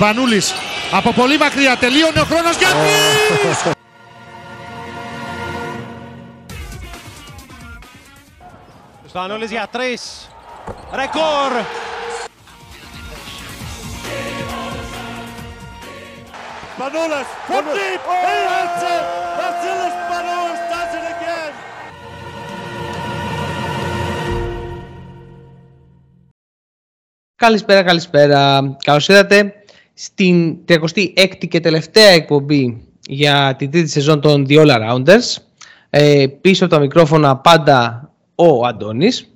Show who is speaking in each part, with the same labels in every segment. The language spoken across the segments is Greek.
Speaker 1: Σπανούλης από πολύ μακριά τελείωνε ο χρόνος για
Speaker 2: Σπανούλης για τρεις. Ρεκόρ.
Speaker 3: Spanolas from deep. He hits it. Vasilis Spanolas does it again.
Speaker 4: Καλησπέρα, καλησπέρα. Καλώς ήρθατε στην 36η και τελευταία εκπομπή για την τρίτη σεζόν των The All Arounders. Ε, πίσω από τα μικρόφωνα πάντα ο Αντώνης.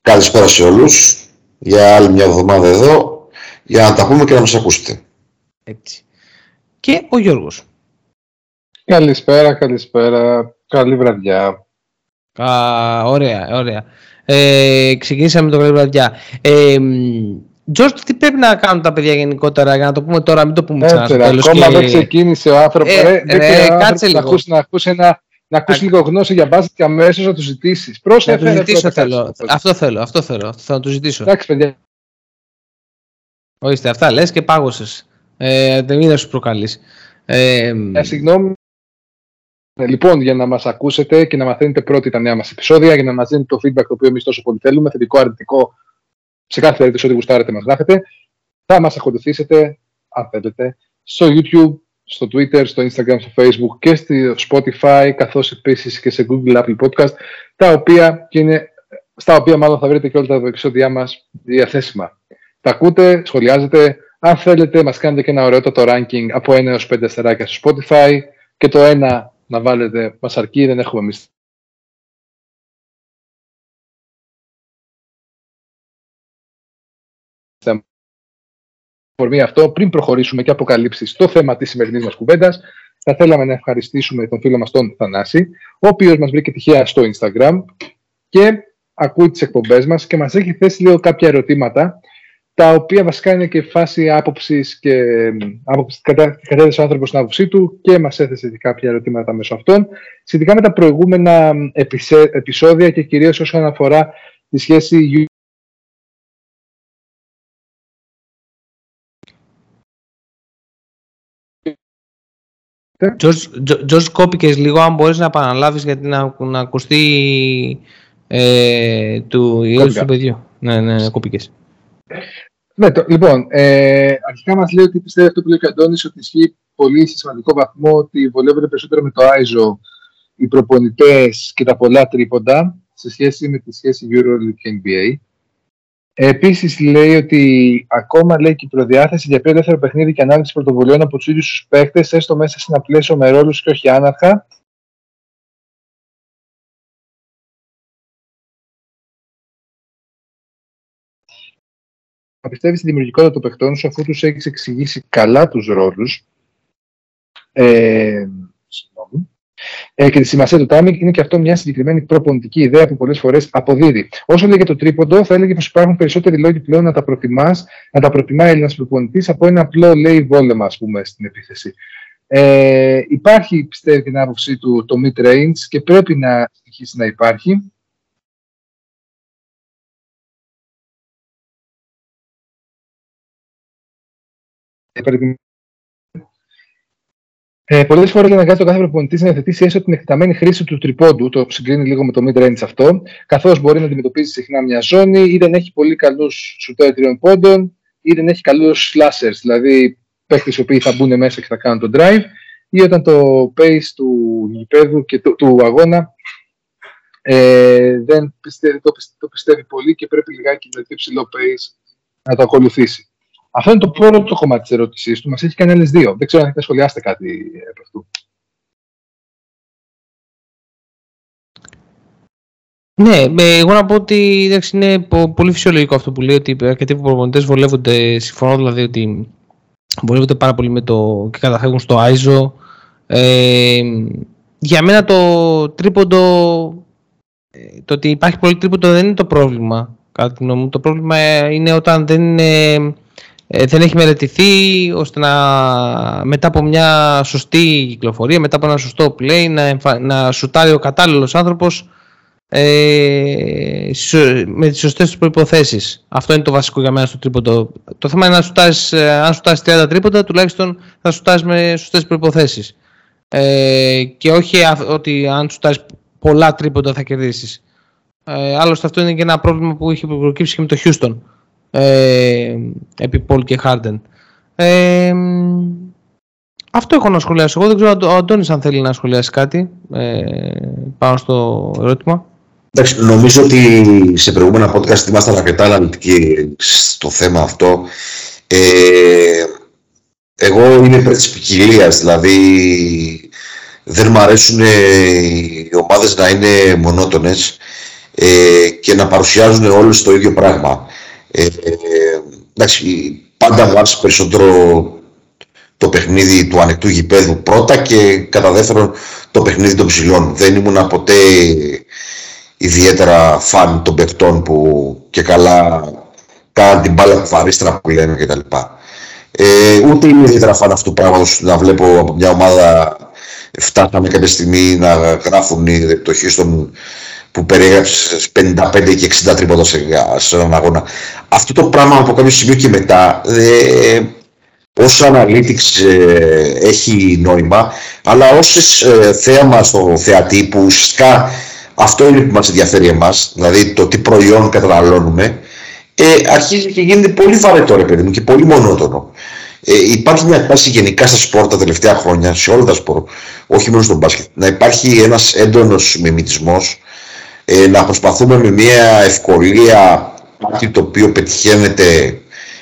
Speaker 5: Καλησπέρα σε όλους. Για άλλη μια εβδομάδα εδώ για να τα πούμε και να μας ακούσετε.
Speaker 4: Έτσι. Και ο Γιώργος.
Speaker 6: Καλησπέρα, καλησπέρα. Καλή βραδιά.
Speaker 4: Α, ωραία, ωραία. Ε, ξεκινήσαμε το καλή βραδιά. Ε, Τζορτ, τι πρέπει να κάνουν τα παιδιά γενικότερα για να το πούμε τώρα, μην το πούμε ξανά
Speaker 6: στο τέλος. Ακόμα και... δεν ξεκίνησε ο άνθρωπος.
Speaker 4: Ε,
Speaker 6: ρε,
Speaker 4: ρε,
Speaker 6: ρε,
Speaker 4: κάτσε
Speaker 6: να
Speaker 4: λίγο.
Speaker 6: ακούσει, να ακούσει, ένα, να ακούσει λίγο γνώση για μπάσκετ και αμέσως να του ζητήσεις.
Speaker 4: Να
Speaker 6: Πρόσεχε.
Speaker 4: το
Speaker 6: ρε,
Speaker 4: ζητήσω
Speaker 6: πρώτα,
Speaker 4: θέλω.
Speaker 6: κάτσε.
Speaker 4: Αυτό θέλω, αυτό θέλω. Αυτό θέλω να το ζητήσω.
Speaker 6: Εντάξει, παιδιά.
Speaker 4: Ορίστε, αυτά λες και πάγωσες. Ε, δεν είναι να σου προκαλείς. Ε,
Speaker 6: Ε, συγγνώμη. Ε, Λοιπόν, για να μας ακούσετε και να μαθαίνετε πρώτοι τα νέα μας επεισόδια, για να μας δίνετε το feedback το οποίο εμείς τόσο πολύ θέλουμε, θετικό, αρνητικό, σε κάθε περίπτωση ό,τι γουστάρετε μας γράφετε, θα μας ακολουθήσετε, αν θέλετε, στο YouTube, στο Twitter, στο Instagram, στο Facebook και στο Spotify, καθώς επίσης και σε Google Apple Podcast, τα οποία και είναι, στα οποία μάλλον θα βρείτε και όλα τα επεισόδια μας διαθέσιμα. Τα ακούτε, σχολιάζετε, αν θέλετε μας κάνετε και ένα ωραιότατο ranking από 1 έως 5 αστεράκια στο Spotify και το ένα να βάλετε μας αρκεί, δεν έχουμε εμείς αφορμή αυτό, πριν προχωρήσουμε και αποκαλύψεις στο θέμα της σημερινής μας κουβέντας, θα θέλαμε να ευχαριστήσουμε τον φίλο μας τον Θανάση, ο οποίος μας βρήκε τυχαία στο Instagram και ακούει τις εκπομπές μας και μας έχει θέσει λίγο κάποια ερωτήματα, τα οποία βασικά είναι και φάση άποψης και άποψης, κατά, κατέθεσε ο άνθρωπος στην άποψή του και μας έθεσε και κάποια ερωτήματα μέσω αυτών, σχετικά με τα προηγούμενα επισε- επεισόδια και κυρίως όσον αφορά τη σχέση
Speaker 4: Τζορτ, κόπηκες λίγο, αν μπορείς να επαναλάβεις γιατί να, να ακουστεί ε, του ιού
Speaker 6: Κόπηκα.
Speaker 4: του παιδιού. Ναι, ναι, ναι, κόπηκες.
Speaker 6: Ναι, το, λοιπόν, ε, αρχικά μας λέει ότι πιστεύει αυτό που λέει ο Αντώνης ότι ισχύει πολύ σε σημαντικό βαθμό ότι βολεύονται περισσότερο με το ISO οι προπονητές και τα πολλά τρίποντα σε σχέση με τη σχέση EuroLeague και NBA. Ε, Επίσης λέει ότι ακόμα λέει και η προδιάθεση για πιο ελεύθερο παιχνίδι και ανάλυση πρωτοβουλίων από τους ίδιους τους παίχτε, έστω μέσα σε ένα πλαίσιο με ρόλους και όχι άναρχα, να πιστεύει στη δημιουργικότητα των παιχτών σου αφού τους έχεις εξηγήσει καλά τους ρόλους. Ε, συγγνώμη. Ε, και τη σημασία του timing είναι και αυτό μια συγκεκριμένη προπονητική ιδέα που πολλές φορές αποδίδει. Όσο λέγε το τρίποντο, θα έλεγε πως υπάρχουν περισσότεροι λόγοι πλέον να τα προτιμάς, να τα προτιμά Έλληνα προπονητής από ένα απλό λέει βόλεμα, ας πούμε, στην επίθεση. Ε, υπάρχει, πιστεύει την άποψή του, το mid-range και πρέπει να συνεχίσει να υπάρχει. Πρέπει ε, Πολλές φορές αναγκάζει το κάθε προπονητής να υιοθετήσει έστω την εκτεταμένη χρήση του τριπώντου, το συγκρίνει λίγο με το mid-range αυτό, καθώς μπορεί να αντιμετωπίζει συχνά μια ζώνη ή δεν έχει πολύ καλούς σουτέρ τριών πόντων ή δεν έχει καλούς slashers, δηλαδή παίχτες οι οποίοι θα μπουν μέσα και θα κάνουν το drive, ή όταν το pace του γηπέδου και του, του αγώνα ε, δεν πιστεύει, το, πιστε- το πιστεύει πολύ και πρέπει λιγάκι με πιο ψηλό pace να το ακολουθήσει. Αυτό είναι το πρώτο κομμάτι της ερώτησής του. Μας έχει κάνει άλλες δύο. Δεν ξέρω αν έχετε να σχολιάσετε κάτι από αυτού.
Speaker 4: Ναι, με- εγώ να πω ότι εντάξει, είναι πο- πολύ φυσιολογικό αυτό που λέει ότι αρκετοί προπονητές βολεύονται. Συμφωνώ δηλαδή ότι βολεύονται πάρα πολύ με το και καταφεύγουν στο ISO. Ε, για μένα το τρίποντο, ε, το ότι υπάρχει πολύ τρίποντο δεν είναι το πρόβλημα. Κατά τη γνώμη μου. Το πρόβλημα ε, είναι όταν δεν, είναι, ε, δεν έχει μελετηθεί ώστε να μετά από μια σωστή κυκλοφορία, μετά από ένα σωστό play, να, εμφα- να σουτάρει ο κατάλληλος άνθρωπος ε, με τις σωστές προϋποθέσεις. Αυτό είναι το βασικό για μένα στο τρίποντο. Το θέμα είναι να σουτάς, ε, αν σουτάς 30 τρίποντα, τουλάχιστον θα σουτάς με σωστές προϋποθέσεις. Ε, και όχι ότι αν σουτάς πολλά τρίποντα θα κερδίσεις. Ε, άλλωστε αυτό είναι και ένα πρόβλημα που είχε προκύψει και με το Houston ε, επί Paul και Harden. Ε, αυτό έχω να σχολιάσω. Εγώ δεν ξέρω ο Αντώνης αν θέλει να σχολιάσει κάτι ε, πάνω στο ερώτημα.
Speaker 5: Εντάξει, νομίζω ότι σε προηγούμενα podcast ήμασταν αρκετά αναλυτικοί στο θέμα αυτό. Ε, εγώ είμαι υπέρ της ποικιλίας, δηλαδή δεν μου αρέσουν οι ομάδες να είναι μονότονες ε, και να παρουσιάζουν όλες το ίδιο πράγμα. Ε, εντάξει, πάντα μου άρεσε περισσότερο το παιχνίδι του ανοιχτού γηπέδου πρώτα και κατά δεύτερον το παιχνίδι των ψηλών. Δεν ήμουν ποτέ ιδιαίτερα φαν των παιχτών που και καλά κάναν την μπάλα του φαρίστρα που λένε κτλ. Ε, ούτε είμαι ιδιαίτερα φαν αυτού του πράγματος να βλέπω από μια ομάδα φτάσαμε κάποια στιγμή να γράφουν οι των που περιέγραψες 55 και 60 τρίποτα σε, σε έναν αγώνα. Αυτό το πράγμα από κάποιο σημείο και μετά ε, όσο analytics ε, έχει νόημα, αλλά όσες ε, θέαμα στο θεατή που ουσιαστικά αυτό είναι που μας ενδιαφέρει εμάς, δηλαδή το τι προϊόν καταναλώνουμε, ε, αρχίζει και γίνεται πολύ βαρετό ρε παιδί μου και πολύ μονότονο. Ε, υπάρχει μια τάση γενικά στα σπορ τα τελευταία χρόνια, σε όλα τα σπορ, όχι μόνο στο μπάσκετ, να υπάρχει ένας έντονος μιμητισμός, ε, να προσπαθούμε με μια ευκολία κάτι το οποίο πετυχαίνεται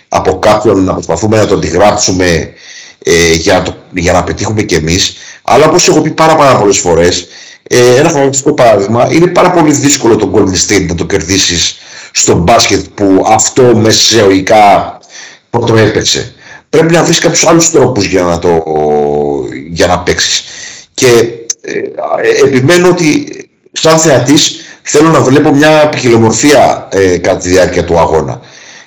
Speaker 5: από κάποιον να προσπαθούμε να το αντιγράψουμε ε, για, να το, για να πετύχουμε κι εμείς. Αλλά όπως έχω πει πάρα, πάρα πολλές φορές, ε, ένα χαρακτηριστικό παράδειγμα, είναι πάρα πολύ δύσκολο τον Golden State να το κερδίσεις στο μπάσκετ που αυτό μεσαιωικά πρώτο έπαιξε. Πρέπει να βρεις κάποιους άλλους τρόπους για να, το, για να παίξεις. Και ε, επιμένω ότι σαν θεατής θέλω να βλέπω μια ποικιλομορφία ε, κατά τη διάρκεια του αγώνα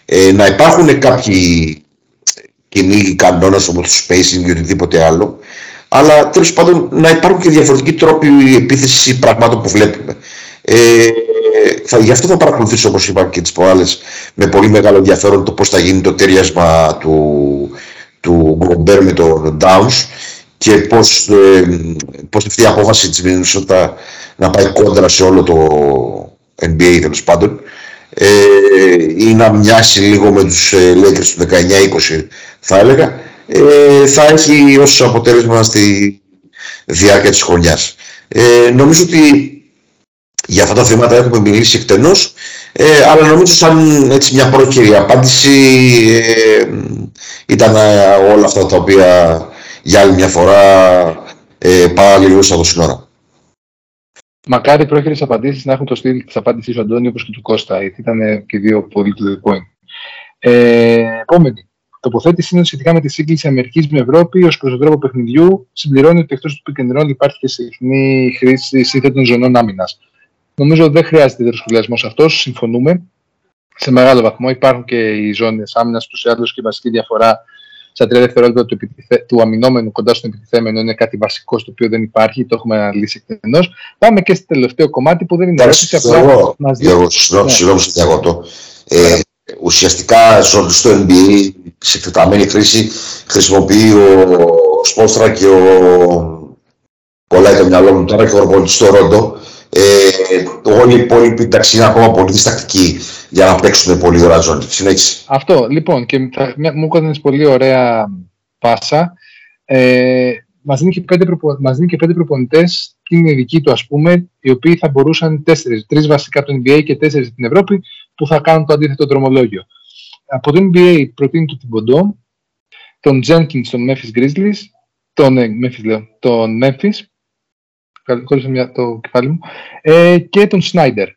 Speaker 5: ε, να υπάρχουν κάποιοι κοινοί κανόνες όπως το spacing ή οτιδήποτε άλλο, αλλά τέλος πάντων να υπάρχουν και διαφορετικοί τρόποι επίθεσης πραγμάτων που βλέπουμε. Ε, θα, γι' αυτό θα παρακολουθήσω όπως είπα και τις προάλλες με πολύ μεγάλο ενδιαφέρον το πώς θα γίνει το ταιριάσμα του, του Γκομπέρ με τον Downs και πώς, ε, πώς αυτή η απόφαση της Μινουσότα να πάει κόντρα σε όλο το NBA τέλος πάντων ε, ή να μοιάσει λίγο με τους ε, Lakers του 19-20 θα έλεγα ε, θα έχει ως αποτέλεσμα στη διάρκεια της χρονιάς. Ε, νομίζω ότι για αυτά τα θέματα έχουμε μιλήσει εκτενώς ε, αλλά νομίζω σαν έτσι μια πρόκαιρη απάντηση ε, ήταν όλα αυτά τα οποία για άλλη μια φορά ε, πάρα λίγο στα ώρα.
Speaker 6: Μακάρι οι πρόχειρες απαντήσεις να έχουν το στυλ της απάντησης του Αντώνη όπως και του Κώστα, γιατί ήταν και δύο πολύ to the point. Ε, επόμενη. Τοποθέτηση είναι σχετικά με τη σύγκληση Αμερικής με Ευρώπη ως προς τον τρόπο παιχνιδιού. Συμπληρώνει ότι εκτός του pick υπάρχει και συχνή χρήση σύνθετων ζωνών άμυνας. Νομίζω δεν χρειάζεται ιδιαίτερος σχολιασμός αυτός. Συμφωνούμε σε μεγάλο βαθμό. Υπάρχουν και οι ζώνες άμυνας τους ή άλλου και η βασική διαφορά στα τρία δευτερόλεπτα του, του αμυνόμενου κοντά στον επιτιθέμενο είναι κάτι βασικό στο οποίο δεν υπάρχει, το έχουμε αναλύσει εκτενώς. Πάμε και στο τελευταίο κομμάτι που δεν είναι
Speaker 5: ερώτηση, απλά μας δείχνει. Συγγνώμη, σε διακόπτω. Ε, ουσιαστικά στο NBA σε εκτεταμένη χρήση χρησιμοποιεί ο Σπόστρα και ο κολλάει το μυαλό μου τώρα και ο στο Ρόντο ε, όλοι οι υπόλοιποι εντάξει είναι ακόμα πολύ διστακτικοί για να παίξουν πολύ ωραία ζώνη. Συνέχισε.
Speaker 6: Αυτό λοιπόν και θα, μου έκανες πολύ ωραία πάσα. Ε, μας δίνει και πέντε, προπο, μας δίνει και πέντε προπονητές την ειδική του ας πούμε οι οποίοι θα μπορούσαν τέσσερις, τρεις βασικά από το NBA και τέσσερις στην Ευρώπη που θα κάνουν το αντίθετο δρομολόγιο. Από το NBA προτείνει τον Τιμποντό, τον Jenkins τον Memphis Grizzlies, τον, ε, Memphis, λέω, τον Memphis κόλλησα το κεφάλι μου, ε, και τον Σνάιντερ.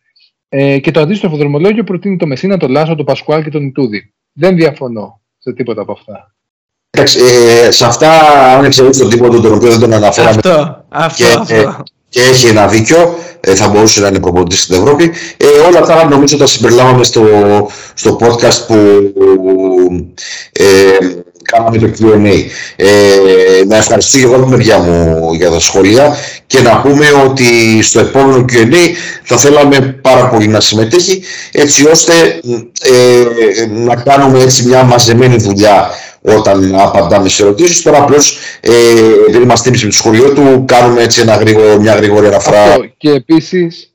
Speaker 6: Ε, και το αντίστοιχο δρομολόγιο προτείνει το Μεσίνα, τον Λάσο, τον Πασκουάλ και τον Ιτούδη. Δεν διαφωνώ σε τίποτα από αυτά.
Speaker 5: Εντάξει, ε, σε αυτά, αν εξαιρέσει τον τίποτα τον οποίο δεν τον αναφέραμε.
Speaker 4: Αυτό, αυτό, και, αυτό.
Speaker 5: Ε, και έχει ένα δίκιο, ε, θα μπορούσε να είναι προπονητής στην Ευρώπη. Ε, όλα αυτά νομίζω τα συμπεριλάβαμε στο, στο podcast που ε, κάναμε το Q&A. Ε, να ευχαριστήσω εγώ την μεριά μου για τα σχόλια και να πούμε ότι στο επόμενο Q&A θα θέλαμε πάρα πολύ να συμμετέχει έτσι ώστε ε, να κάνουμε έτσι μια μαζεμένη δουλειά όταν απαντάμε σε ερωτήσεις. Τώρα απλώς ε, δεν είμαστε εμείς με το σχολείο του, κάνουμε έτσι ένα γρήγορο, μια γρήγορη αναφορά. Αυτό.
Speaker 6: Και επίσης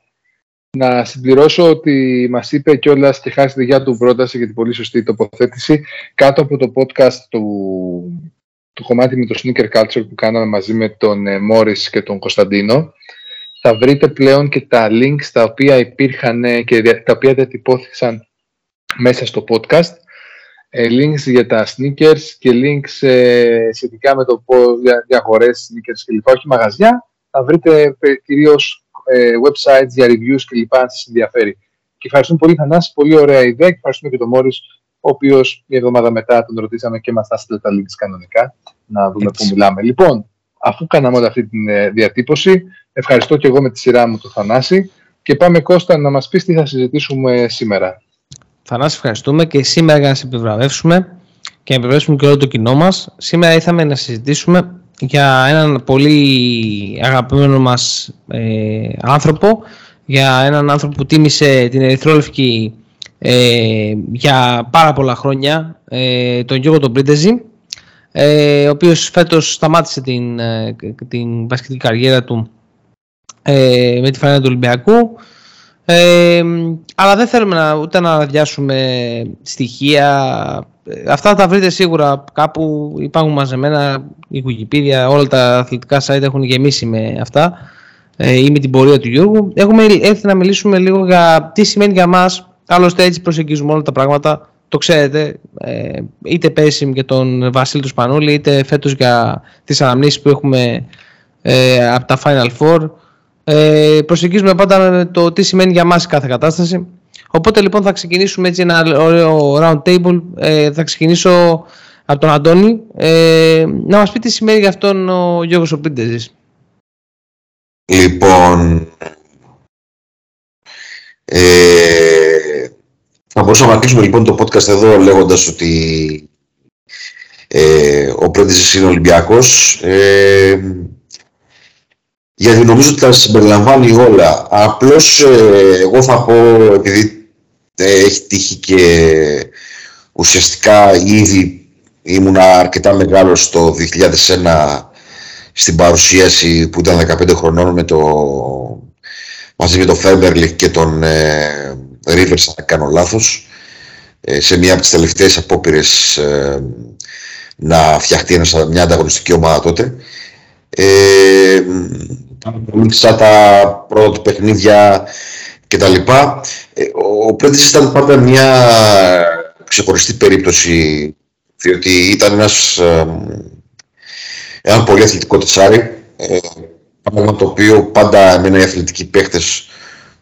Speaker 6: να συμπληρώσω ότι μας είπε κιόλας και χάσει τη για του πρόταση για την πολύ σωστή τοποθέτηση κάτω από το podcast του, του κομμάτι με το Sneaker Culture που κάναμε μαζί με τον ε, Μόρις και τον Κωνσταντίνο θα βρείτε πλέον και τα links τα οποία υπήρχαν ε, και τα οποία διατυπώθηκαν μέσα στο podcast ε, links για τα sneakers και links ε, σχετικά με το πώς για, για αγορές sneakers κλπ. Όχι μαγαζιά, θα βρείτε ε, κυρίως ε, websites για reviews κλπ. αν σας ενδιαφέρει. Και ευχαριστούμε πολύ Θανάση, πολύ ωραία ιδέα και ευχαριστούμε και τον Μόρις, ο οποίος μια εβδομάδα μετά τον ρωτήσαμε και μας τα στείλε τα links κανονικά, να δούμε πού μιλάμε. Λοιπόν, αφού κάναμε όλη αυτή τη ε, διατύπωση, ευχαριστώ και εγώ με τη σειρά μου τον Θανάση και πάμε Κώστα να μας πεις τι θα συζητήσουμε σήμερα.
Speaker 4: Θανάση, ευχαριστούμε και σήμερα για να σε επιβραβεύσουμε και να επιβραβεύσουμε και όλο το κοινό μας. Σήμερα ήθαμε να συζητήσουμε για έναν πολύ αγαπημένο μας ε, άνθρωπο, για έναν άνθρωπο που τίμησε την Ερυθρόλευκη ε, για πάρα πολλά χρόνια, ε, τον Γιώργο τον Πρίντεζη, ε, ο οποίος φέτος σταμάτησε την, ε, την καριέρα του ε, με τη φανέλα του Ολυμπιακού. αλλά δεν θέλουμε να, ούτε να αδειάσουμε στοιχεία αυτά τα βρείτε σίγουρα κάπου υπάρχουν μαζεμένα η Wikipedia, όλα τα αθλητικά site έχουν γεμίσει με αυτά ε, ή με την πορεία του Γιώργου. Έχουμε έρθει να μιλήσουμε λίγο για τι σημαίνει για μας, άλλωστε έτσι προσεγγίζουμε όλα τα πράγματα, το ξέρετε, ε, είτε πέρσι για τον Βασίλη του Σπανούλη, είτε φέτος για τις αναμνήσεις που έχουμε ε, από τα Final Four. Ε, προσεγγίζουμε πάντα το τι σημαίνει για μας κάθε κατάσταση. Οπότε λοιπόν θα ξεκινήσουμε έτσι ένα ωραίο round table. Ε, θα ξεκινήσω από τον Αντώνη. Ε, να μας πει τι σημαίνει για αυτόν ο Γιώργος ο
Speaker 5: Λοιπόν, ε, θα μπορούσαμε να κλείσουμε λοιπόν το podcast εδώ λέγοντας ότι ε, ο Πρίντεζης είναι Ολυμπιακός. Ε, γιατί νομίζω ότι τα συμπεριλαμβάνει όλα. Απλώς ε, εγώ θα πω, επειδή έχει τύχει και ουσιαστικά ήδη ήμουνα αρκετά μεγάλος το 2001 στην παρουσίαση που ήταν 15 χρονών με το, μαζί με τον Φέμπερλιχ και τον ε, Rivers, αν κάνω λάθος, ε, σε μία από τις τελευταίες απόπειρες ε, να φτιαχτεί μια ανταγωνιστική ομάδα τότε. Ε, τα πρώτα του παιχνίδια κτλ. Ε, ο Πρέντης ήταν πάντα μια ξεχωριστή περίπτωση διότι ήταν ένας ένα πολύ αθλητικό τεσάρι ε, πράγμα το οποίο πάντα εμένα οι αθλητικοί παίχτες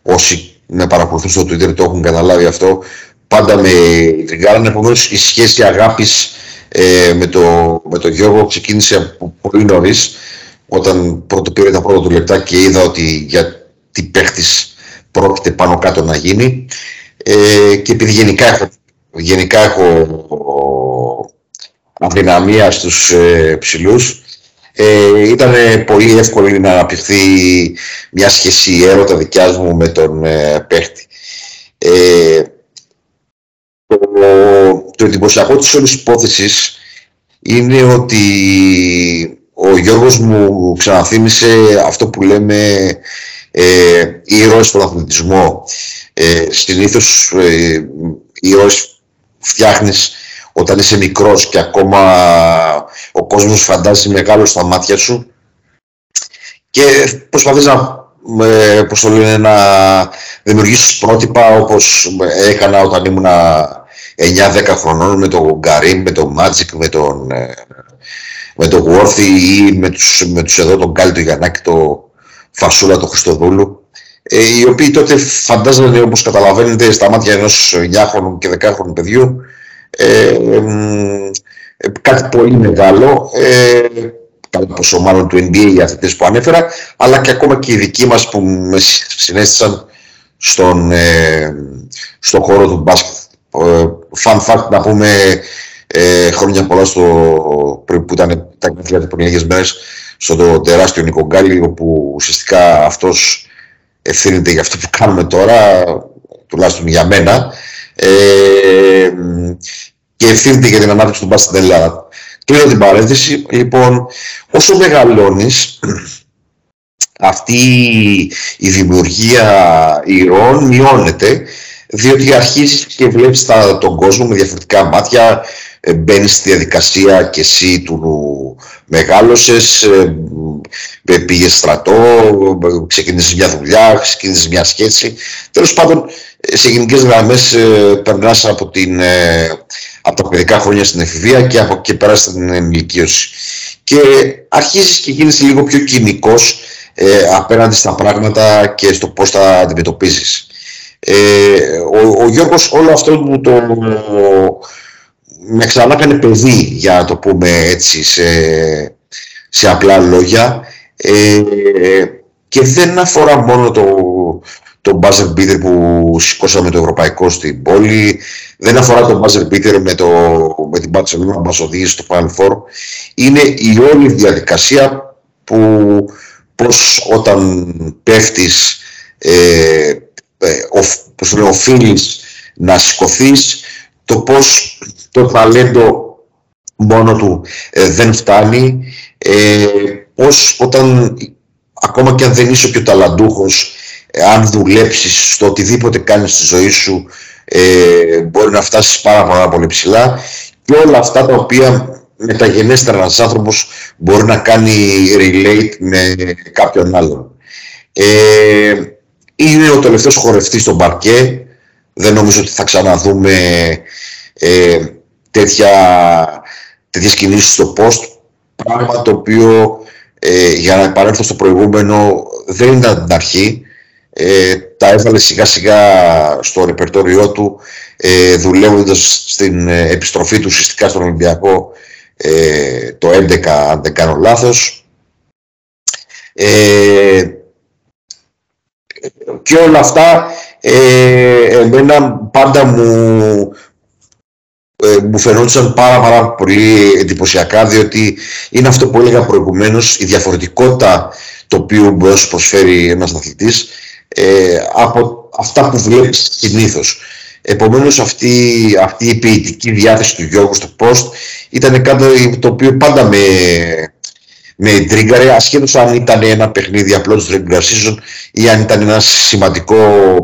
Speaker 5: όσοι με παρακολουθούν στο Twitter το έχουν καταλάβει αυτό πάντα με τριγάρανε επομένως η σχέση αγάπης ε, με, το, με τον Γιώργο ξεκίνησε από πολύ νωρίς όταν πρώτο πήρε τα πρώτα του λεπτά και είδα ότι για τι παίχτης πρόκειται πάνω κάτω να γίνει ε, και επειδή γενικά έχω, γενικά έχω αδυναμία στους ε, ψηλούς ε, ήταν πολύ εύκολο να αναπτυχθεί μια σχέση έρωτα δικιά μου με τον ε, παίχτη. Ε, το, το εντυπωσιακό της όλης υπόθεσης είναι ότι ο Γιώργος μου ξαναθύμισε αυτό που λέμε ε, ήρωες στον αθλητισμό. Ε, συνήθως ε, ήρωες φτιάχνεις όταν είσαι μικρός και ακόμα ο κόσμος φαντάζει μεγάλο στα μάτια σου και προσπαθείς να, ε, πώς το λένε, να δημιουργήσεις πρότυπα όπως έκανα όταν ήμουν 9-10 χρονών με τον Γκαρίμ, με τον Magic, με τον, ε, με τον Worthy ή με τους, με τους εδώ τον Γκάλι, τον Γιαννάκη, το, Φασούλα του Χριστοδούλου, ε, οι οποίοι τότε φαντάζονται όπως καταλαβαίνετε στα μάτια ενός 9χρονου και 10χρονου παιδιού ε, ε, κάτι πολύ μεγάλο, ε, πόσο μάλλον του NBA οι αθλητές που ανέφερα, αλλά και ακόμα και οι δικοί μας που με συνέστησαν στον, ε, στον χώρο του μπάσκετ. Ε, fun fact να πούμε, Ε, χρόνια πολλά στο, που ήταν τα κοινωνία πριν λίγες μέρες στον τεράστιο Νίκο Γκάλι, όπου ουσιαστικά αυτός ευθύνεται για αυτό που κάνουμε τώρα, τουλάχιστον για μένα, ε, και ευθύνεται για την ανάπτυξη του μπάσκετ στην Ελλάδα. Κλείνω την παρένθεση. Λοιπόν, όσο μεγαλώνεις, αυτή η δημιουργία ηρώων μειώνεται διότι αρχίζεις και βλέπεις τον κόσμο με διαφορετικά μάτια ε, μπαίνεις στη διαδικασία και εσύ του μεγάλωσες, ε, πήγες στρατό, ξεκίνησες μια δουλειά, ξεκίνησες μια σχέση. Τέλος πάντων, σε γενικές γραμμές ε, περνάς από, την, από τα παιδικά χρόνια στην εφηβεία και από εκεί πέρα στην ενηλικίωση. Και αρχίζεις και γίνεις λίγο πιο κοινικός απέναντι στα πράγματα και στο πώς τα αντιμετωπίζεις. Ε, ο, ο Γιώργος όλο αυτό που το με ξανά έκανε παιδί για να το πούμε έτσι σε, σε απλά λόγια. Ε, και δεν αφορά μόνο το, το buzzer beater που σηκώσαμε το ευρωπαϊκό στην πόλη. Δεν αφορά το buzzer beater με, το, με την Barcelona που μας οδήγησε στο Final Four. Είναι η όλη διαδικασία που πως όταν πέφτεις ε, ε, οφείλεις να σηκωθείς, το πώς το ταλέντο μόνο του ε, δεν φτάνει, ε, πώς όταν ακόμα και αν δεν είσαι πιο ταλαντούχος, ε, αν δουλέψεις στο οτιδήποτε κάνεις στη ζωή σου, ε, μπορεί να φτάσεις πάρα, πάρα πολύ ψηλά και όλα αυτά τα οποία μεταγενέστερα ένας άνθρωπος μπορεί να κάνει relate με κάποιον άλλον. Ε, είναι ο τελευταίος χορευτής στον παρκέ. Δεν νομίζω ότι θα ξαναδούμε ε, τέτοια, τέτοιες κινήσεις στο post. Πράγμα το οποίο, ε, για να επανέλθω στο προηγούμενο, δεν ήταν την αρχή. Ε, τα έβαλε σιγά σιγά στο ρεπερτόριό του, ε, δουλεύοντας στην ε, επιστροφή του ουσιαστικά στον Ολυμπιακό ε, το 11, αν δεν κάνω λάθος. Ε, και όλα αυτά ε, εμένα πάντα μου, ε, μου φαινόντουσαν πάρα, πάρα πολύ εντυπωσιακά διότι είναι αυτό που έλεγα προηγουμένως η διαφορετικότητα το οποίο μπορεί να σου προσφέρει ένας αθλητής ε, από αυτά που βλέπεις συνήθως. Επομένως αυτή, αυτή η ποιητική διάθεση του Γιώργου στο post ήταν κάτι το οποίο πάντα με, με τρίγκαρε, ασχέτως αν ήταν ένα παιχνίδι απλό του regular season ή αν ήταν ένα σημαντικό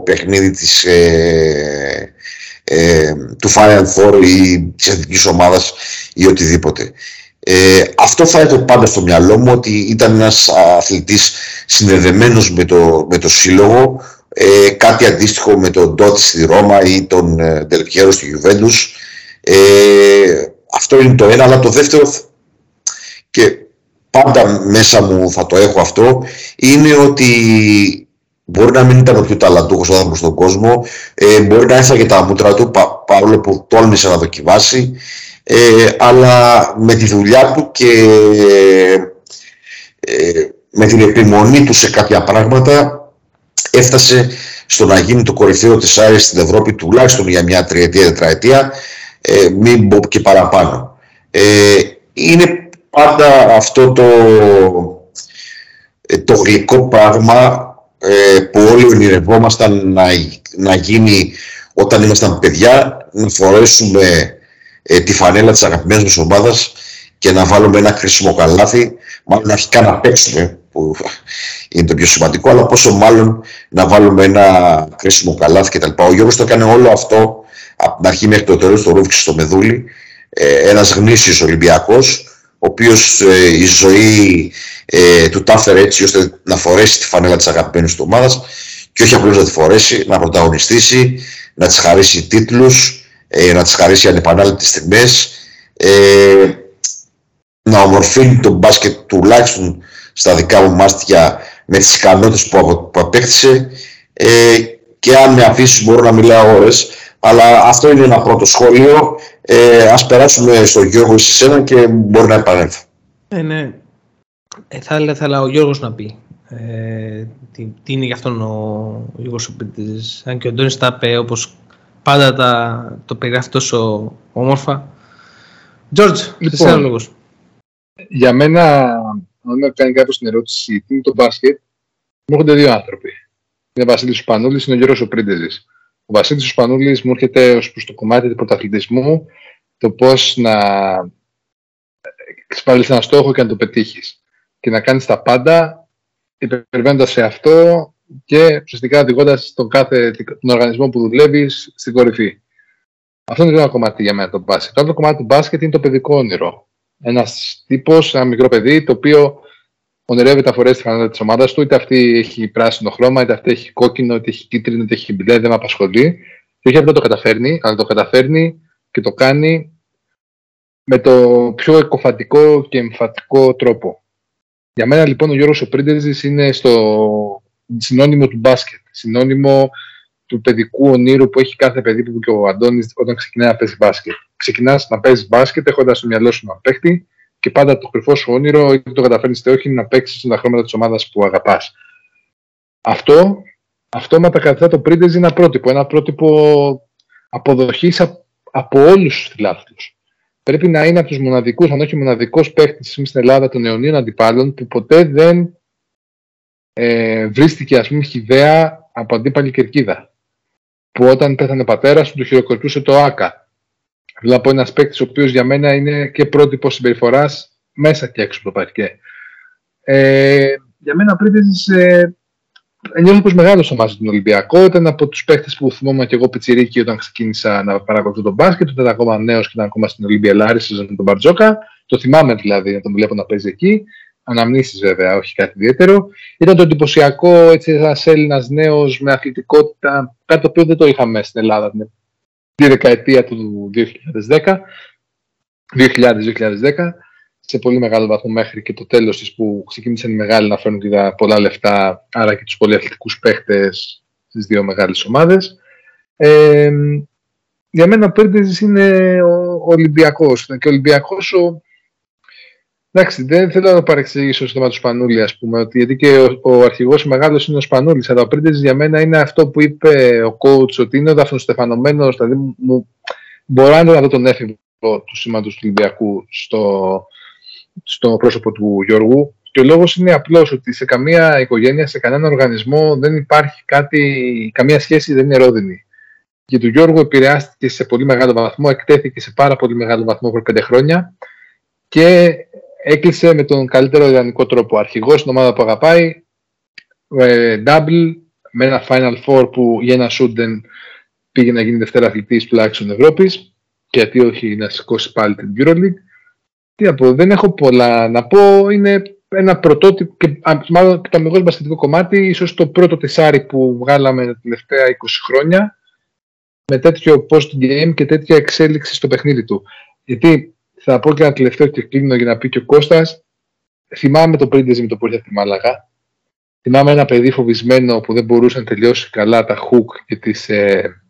Speaker 5: παιχνίδι της, ε, ε, του Final Four ή της εθνικής ομάδας ή οτιδήποτε. Ε, αυτό θα έρθει πάντα στο μυαλό μου ότι ήταν ένας αθλητής συνδεδεμένος με το, με το σύλλογο ε, κάτι αντίστοιχο με τον Ντότι στη Ρώμα ή τον ε, Ντελπιέρο στη Γιουβέντους ε, αυτό είναι το ένα αλλά το δεύτερο και πάντα μέσα μου θα το έχω αυτό, είναι ότι μπορεί να μην ήταν ο πιο ταλαντούχος άνθρωπος στον κόσμο, ε, μπορεί να έφαγε τα μούτρα του παρόλο που τόλμησε να δοκιμάσει, ε, αλλά με τη δουλειά του και ε, με την επιμονή του σε κάποια πράγματα έφτασε στο να γίνει το κορυφαίο της Άρης στην Ευρώπη τουλάχιστον για μια τριετία, τετραετία, ε, μην πω και παραπάνω. Ε, είναι πάντα αυτό το, ε, το γλυκό πράγμα ε, που όλοι ονειρευόμασταν να, να γίνει όταν ήμασταν παιδιά, να φορέσουμε ε, τη φανέλα της αγαπημένης μας ομάδας και να βάλουμε ένα κρίσιμο καλάθι, μάλλον αρχικά να παίξουμε, που είναι το πιο σημαντικό, αλλά πόσο μάλλον να βάλουμε ένα κρίσιμο καλάθι κτλ. Ο Γιώργος το έκανε όλο αυτό από την αρχή μέχρι το τέλος, το ρούφηξε στο Μεδούλη, ε, ένας γνήσιος Ολυμπιακός, ο οποίος ε, η ζωή ε, του τα έτσι ώστε να φορέσει τη φανέλα της αγαπημένης του ομάδας και όχι απλώς να τη φορέσει, να πρωταγωνιστήσει, να της χαρίσει τίτλους, ε, να της χαρίσει ανεπανάληπτες στιγμές, ε, να ομορφύνει τον μπάσκετ τουλάχιστον στα δικά μου μάστια με τις ικανότητες που, που απέκτησε. Ε, και αν με αφήσεις μπορώ να μιλάω ώρες αλλά αυτό είναι ένα πρώτο σχόλιο. Ε, ας περάσουμε στο Γιώργος σε σένα και μπορεί να επανέλθω.
Speaker 4: Ε, ναι. Ε, θα ήθελα ο Γιώργος να πει. Ε, τι, τι, είναι για αυτόν ο, ο Γιώργος ο Πίτης. Αν και ο Αντώνης τα είπε όπως πάντα τα, το περιγράφει τόσο όμορφα. George,
Speaker 6: Λοιπόν.
Speaker 4: λοιπόν, λόγος.
Speaker 6: Για μένα, αν με κάνει κάποιος την ερώτηση τι είναι το μπάσκετ, μου έρχονται δύο άνθρωποι. Είναι ο Βασίλης Σπανούλη, είναι ο Γιώργος ο Πρίντεζη. Ο Βασίλης Σπανούλης μου έρχεται ως προς το κομμάτι του πρωταθλητισμού, το πώς να εξασφαλίσεις ένα στόχο και να το πετύχεις. Και να κάνεις τα πάντα υπερβαίνοντας σε αυτό και ουσιαστικά οδηγώντας τον κάθε τον οργανισμό που δουλεύεις στην κορυφή. Αυτό είναι το ένα κομμάτι για μένα το μπάσκετ. Το άλλο κομμάτι του μπάσκετ είναι το παιδικό όνειρο. Ένας τύπος, ένα μικρό παιδί, το οποίο ονειρεύεται να φορέσει της φανέλα της ομάδας του, είτε αυτή έχει πράσινο χρώμα, είτε αυτή έχει κόκκινο, είτε έχει κίτρινο, είτε έχει μπλε, δεν με απασχολεί. Και όχι απλά το καταφέρνει, αλλά το καταφέρνει και το κάνει με το πιο εκοφαντικό και εμφατικό τρόπο. Για μένα λοιπόν ο Γιώργος ο Πρίντεζης είναι στο συνώνυμο του μπάσκετ, συνώνυμο του παιδικού ονείρου που έχει κάθε παιδί που και ο Αντώνης όταν ξεκινάει να παίζει μπάσκετ. Ξεκινάς να παίζεις μπάσκετ έχοντας στο μυαλό σου να παίχτη και πάντα το κρυφό σου όνειρο, είτε το καταφέρνεις είτε όχι, είναι να παίξεις τα χρώματα της ομάδας που αγαπάς. Αυτό, αυτόματα κατά το Πρίντεζ είναι ένα πρότυπο. Ένα πρότυπο αποδοχής από όλους τους φιλάθλους. Πρέπει να είναι από τους μοναδικούς, αν όχι μοναδικός παίκτης στην Ελλάδα των αιωνίων αντιπάλων, που ποτέ δεν ε, βρίστηκε, ας πούμε, χιδέα από αντίπαλη κερκίδα. Που όταν πέθανε ο πατέρας του, του χειροκροτούσε το ΑΚΑ. Θέλω να πω ένας παίκτης ο οποίος για μένα είναι και πρότυπος συμπεριφοράς μέσα και έξω από το παρκέ. Ε, για μένα πριν ε, νιώθω πως μεγάλωσα μαζί με τον Ολυμπιακό. Ήταν από τους παίχτε που θυμόμουν και εγώ πιτσιρίκι όταν ξεκίνησα να παρακολουθώ τον μπάσκετ. Ήταν ακόμα νέος και ήταν ακόμα στην Ολυμπία Λάρισα με τον Μπαρτζόκα. Το θυμάμαι δηλαδή να τον βλέπω να παίζει εκεί. Αναμνήσεις βέβαια, όχι κάτι ιδιαίτερο. Ήταν το εντυπωσιακό έτσι, ένας Έλληνας νέος με αθλητικότητα, κάτι το οποίο δεν το είχαμε στην Ελλάδα την τη δεκαετία του 2010, 2000-2010 σε πολύ μεγάλο βαθμό μέχρι και το τέλος της που ξεκίνησαν οι μεγάλοι να φέρνουν και πολλά λεφτά, άρα και τους πολυαθλητικούς παίχτες στις δύο μεγάλες ομάδες. Ε, για μένα ο Πέρντεζης είναι ο Ολυμπιακός και ο Ολυμπιακός ο, Εντάξει, δεν θέλω να το παρεξηγήσω στο θέμα του Σπανούλη, ας πούμε, ότι, γιατί και ο, ο αρχηγός μεγάλος είναι ο Σπανούλης. Αλλά ο Πρίντεζη για μένα είναι αυτό που είπε ο coach, ότι είναι ο δαφνοστεφανωμένος. Δηλαδή, μου, μπορώ να δω τον έφηβο του σήματος του Ολυμπιακού στο, στο πρόσωπο του Γιώργου. Και ο λόγος είναι απλός ότι σε καμία οικογένεια, σε κανένα οργανισμό δεν υπάρχει κάτι, καμία σχέση δεν είναι ρόδινη. Και του Γιώργου επηρεάστηκε σε πολύ μεγάλο βαθμό, εκτέθηκε σε πάρα πολύ μεγάλο βαθμό πριν πέντε χρόνια και έκλεισε με τον καλύτερο ιδανικό τρόπο. Αρχηγός στην ομάδα που αγαπάει, ε, double, με ένα Final Four που για ένα shoot δεν πήγε να γίνει δευτέρα αθλητής τουλάχιστον Ευρώπης, και γιατί όχι να σηκώσει πάλι την EuroLeague. Τι να πω, δεν έχω πολλά να πω. Είναι ένα πρωτότυπο και μάλλον το μεγαλύτερο μπασκετικό κομμάτι, ίσως το πρώτο τεσάρι που βγάλαμε τα τελευταία 20 χρόνια με τέτοιο post-game και τέτοια εξέλιξη στο παιχνίδι του. Γιατί θα πω και ένα τελευταίο και κλείνω για να πει και ο Κώστας. Θυμάμαι το πρίντεζι με το που ήρθε από τη Μάλαγα. Θυμάμαι ένα παιδί φοβισμένο που δεν μπορούσε να τελειώσει καλά τα hook και τις, ε,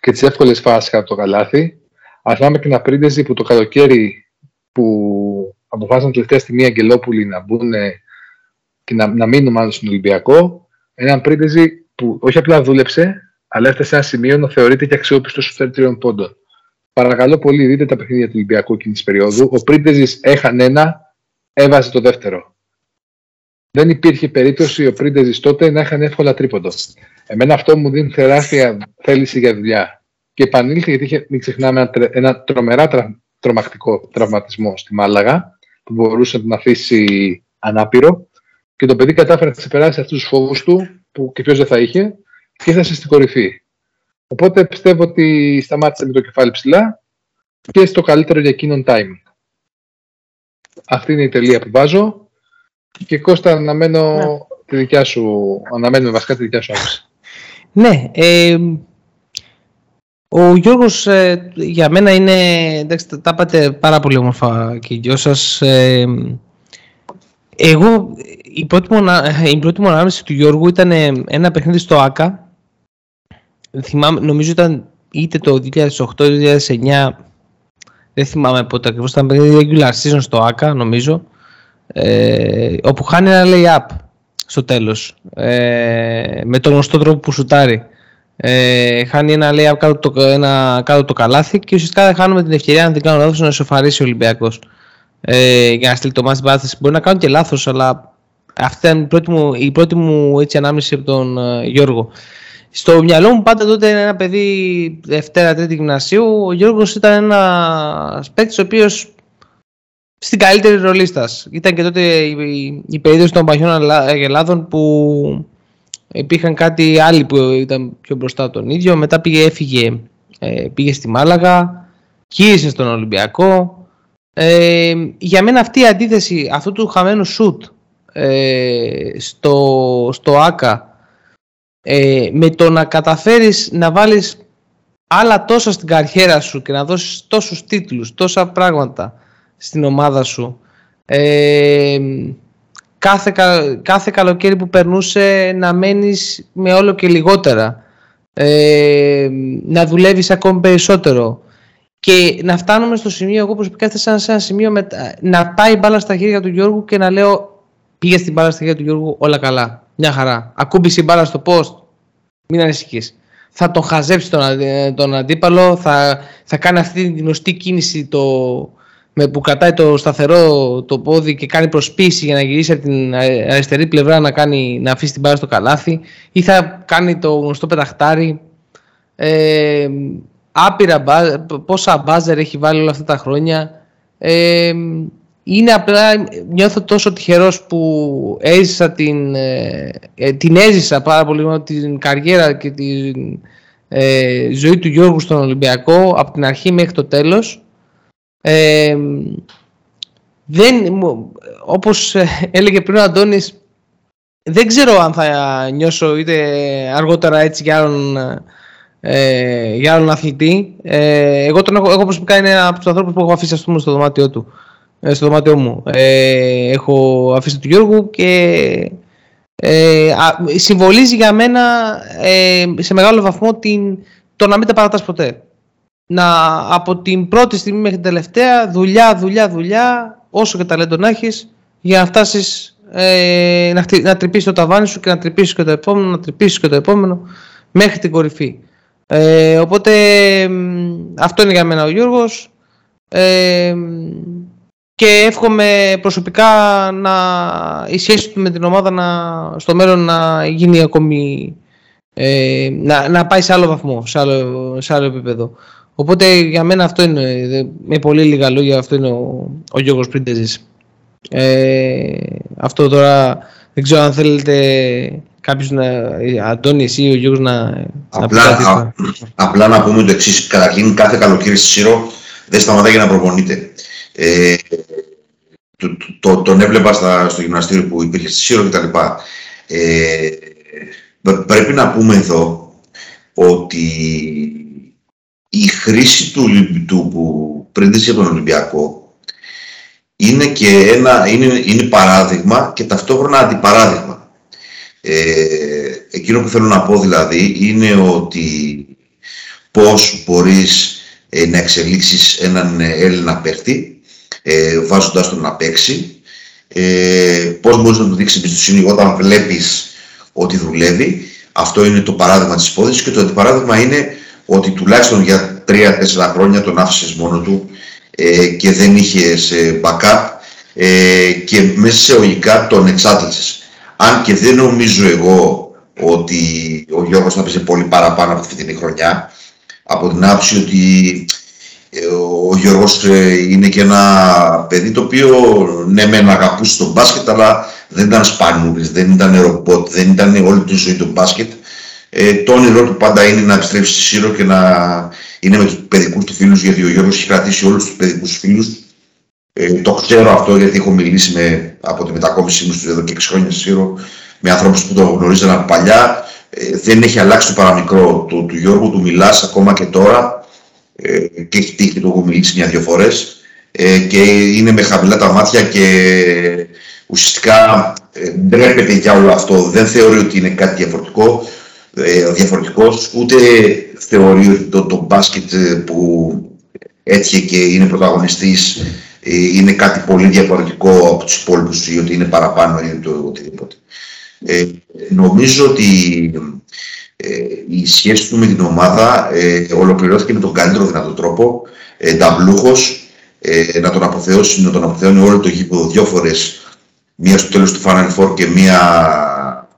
Speaker 6: και τις εύκολες φάσεις από το καλάθι. Αλλά θυμάμαι και ένα πρίντεζι που το καλοκαίρι που αποφάσισαν τελευταία στιγμή οι Αγγελόπουλοι να μπουν και να, να μείνουν μάλλον στον Ολυμπιακό. Ένα πρίντεζι που όχι απλά δούλεψε, αλλά έφτασε σε ένα σημείο να θεωρείται και αξιόπιστος στους τριών πόντων. Παρακαλώ πολύ, δείτε τα παιχνίδια του Ολυμπιακού εκείνη της περίοδου. Ο Πρίντεζη έχανε ένα, έβαζε το δεύτερο. Δεν υπήρχε περίπτωση ο Πρίντεζη τότε να είχαν εύκολα τρίποντο. Εμένα αυτό μου δίνει τεράστια θέληση για δουλειά. Και επανήλθε γιατί είχε, μην ξεχνάμε ένα, ένα τρομερά τρα, τρομακτικό τραυματισμό στη Μάλαγα που μπορούσε να τον αφήσει ανάπηρο. Και το παιδί κατάφερε να ξεπεράσει αυτούς τους φόβους του που και ποιος δεν θα είχε και έφτασε στην κορυφή. Οπότε πιστεύω ότι σταμάτησε με το κεφάλι ψηλά και στο καλύτερο για εκείνον timing. Αυτή είναι η τελεία που βάζω. Και Κώστα, αναμένω ναι. τη δικιά σου, αναμένουμε βασικά τη δικιά σου άποψη.
Speaker 4: Ναι, ε, ο Γιώργος ε, για μένα είναι, εντάξει, τα είπατε πάρα πολύ όμορφα και οι δυο σας. Ε, εγώ, η πρώτη, μου, η πρώτη μου ανάμεση του Γιώργου ήταν ένα παιχνίδι στο ΆΚΑ θυμάμαι, νομίζω ήταν είτε το 2008-2009 δεν θυμάμαι πότε ακριβώς ήταν regular season στο ΆΚΑ νομίζω ε, όπου χάνει ένα lay-up στο τέλος ε, με τον γνωστό τρόπο που σουτάρει Ε, χάνει ένα λέει κάτω το, ένα, κάτω το καλάθι και ουσιαστικά χάνουμε την ευκαιρία, αν δεν κάνω λάθος, να σοφαρίσει ο Ολυμπιακός. Ε, για να στείλει το μάτι μπάθεση. Μπορεί να κάνω και λάθος, αλλά αυτή ήταν η πρώτη μου, η πρώτη μου έτσι, ανάμνηση από τον uh, Γιώργο. Στο μυαλό μου πάντα τότε ένα παιδί Δευτέρα, Τρίτη Γυμνασίου, ο Γιώργος ήταν ένα παίκτης ο οποίος στην καλύτερη ρολίστα. Ήταν και τότε η, η περίοδος των παχιών Ελλάδων που υπήρχαν κάτι άλλοι που ήταν πιο μπροστά από τον ίδιο. Μετά πήγε, έφυγε, ε, πήγε στη Μάλαγα, γύρισε στον Ολυμπιακό. Ε, για μένα αυτή η αντίθεση αυτού του χαμένου σουτ ε, στο, στο ΆΚΑ ε, με το να καταφέρεις να βάλεις άλλα τόσα στην καριέρα σου και να δώσεις τόσους τίτλους, τόσα πράγματα στην ομάδα σου ε, κάθε, κάθε καλοκαίρι που περνούσε να μένεις με όλο και λιγότερα ε, να δουλεύεις ακόμη περισσότερο. Και να φτάνουμε στο σημείο, εγώ προσωπικά έφτασα σε ένα σημείο με, να πάει μπάλα στα χέρια του Γιώργου και να λέω πήγε στην μπάλα στα χέρια του Γιώργου όλα καλά, μια χαρά. Ακούμπησε η μπάλα στο post, μην ανησυχείς. Θα τον χαζέψει τον, τον αντίπαλο, θα, θα κάνει αυτή την γνωστή κίνηση το, με, που κρατάει το σταθερό το πόδι και κάνει προσπίση για να γυρίσει από την αριστερή πλευρά να, κάνει, να αφήσει την μπάλα στο καλάθι ή θα κάνει το γνωστό πεταχτάρι. Ε, άπειρα πόσα μπάζερ έχει βάλει όλα αυτά τα χρόνια. Ε, είναι απλά, νιώθω τόσο τυχερός που έζησα την, ε, ε την έζησα πάρα πολύ την καριέρα και την ε, ζωή του Γιώργου στον Ολυμπιακό από την αρχή μέχρι το τέλος. Ε, δεν, όπως έλεγε πριν ο Αντώνης, δεν ξέρω αν θα νιώσω είτε αργότερα έτσι για άλλον, ε, για άλλον αθλητή. Ε, εγώ, τον έχω, εγώ προσωπικά είναι από τους ανθρώπους που έχω αφήσει στο δωμάτιό του. Ε, στο δωμάτιό μου. Ε, έχω αφήσει του Γιώργου και ε, συμβολίζει για μένα ε, σε μεγάλο βαθμό την, το να μην τα παρατάς ποτέ. Να, από την πρώτη στιγμή μέχρι την τελευταία, δουλειά, δουλειά, δουλειά, όσο και ταλέντο να έχεις, για να φτάσεις ε, να, να τρυπήσεις το ταβάνι σου και να τρυπήσεις και το επόμενο, να τρυπήσεις και το επόμενο, μέχρι την κορυφή. Ε, οπότε αυτό είναι για μένα ο Γιώργος. Ε, και εύχομαι προσωπικά να η σχέση του με την ομάδα να, στο μέλλον να γίνει ακόμη ε, να, να πάει σε άλλο βαθμό, σε άλλο, σε άλλο επίπεδο. Οπότε για μένα αυτό είναι, με πολύ λίγα λόγια, αυτό είναι ο, ο Γιώργος Πρίντεζης. Ε, αυτό τώρα δεν ξέρω αν θέλετε κάποιος να, Αντώνη εσύ ο Γιώργος να...
Speaker 5: Απλά να, α, απλά να πούμε το εξής, καταρχήν κάθε καλοκαίρι στη Σύρο δεν σταματάει για να προπονείται. Ε, το, το, τον έβλεπα στα, στο γυμναστήριο που υπήρχε στη Σύρο κτλ. Ε, πρέπει να πούμε εδώ ότι η χρήση του, του που πριν από τον Ολυμπιακό είναι και ένα, είναι, είναι παράδειγμα και ταυτόχρονα αντιπαράδειγμα. Ε, εκείνο που θέλω να πω δηλαδή είναι ότι πώς μπορείς ε, να εξελίξεις έναν Έλληνα παίχτη ε, βάζοντας τον να παίξει. Ε, πώς μπορείς να του δείξεις εμπιστοσύνη όταν βλέπεις ότι δουλεύει. Αυτό είναι το παράδειγμα της υπόθεσης και το παράδειγμα είναι ότι τουλάχιστον για 3-4 χρόνια τον άφησες μόνο του ε, και δεν είχες backup ε, και μέσα σε ογικά τον εξάτλησες. Αν και δεν νομίζω εγώ ότι ο Γιώργος θα παίζει πολύ παραπάνω από αυτή την χρονιά από την άποψη ότι ε, ο Γιώργος ε, είναι και ένα παιδί το οποίο ναι μεν αγαπούσε τον μπάσκετ αλλά δεν ήταν σπάνιουλης, δεν ήταν ρομπότ, δεν ήταν όλη τη ζωή του μπάσκετ. Ε, το όνειρό του πάντα είναι να επιστρέψει στη Σύρο και να είναι με τους παιδικούς του φίλους γιατί ο Γιώργος έχει κρατήσει όλους τους παιδικούς φίλους. Ε, το ξέρω αυτό γιατί έχω μιλήσει με, από τη μετακόμιση μου εδώ και 6 χρόνια στη Σύρο με ανθρώπους που το γνωρίζαν παλιά. Ε, δεν έχει αλλάξει το παραμικρό του, του Γιώργου, του μιλάς ακόμα και τώρα ε, και έχει τύχει το έχω μιλήσει μια-δυο φορές ε, και είναι με χαμηλά τα μάτια και ουσιαστικά ε, ντρέπεται για όλο αυτό. Δεν θεωρεί ότι είναι κάτι διαφορετικό, ε, διαφορετικός, ούτε θεωρεί ότι το, το μπάσκετ ε, που έτυχε και είναι πρωταγωνιστής ε, είναι κάτι πολύ διαφορετικό από τους υπόλοιπους ή ότι είναι παραπάνω ή το οτιδήποτε. Ε, νομίζω ότι ε, η σχέση του με την ομάδα ε, ολοκληρώθηκε με τον καλύτερο δυνατό τρόπο. Ε, ταμπλούχος, ε, να τον αποθεώσει, να τον αποθεώνει όλο το γήπεδο δύο φορές. Μία στο τέλος του Final Four και μία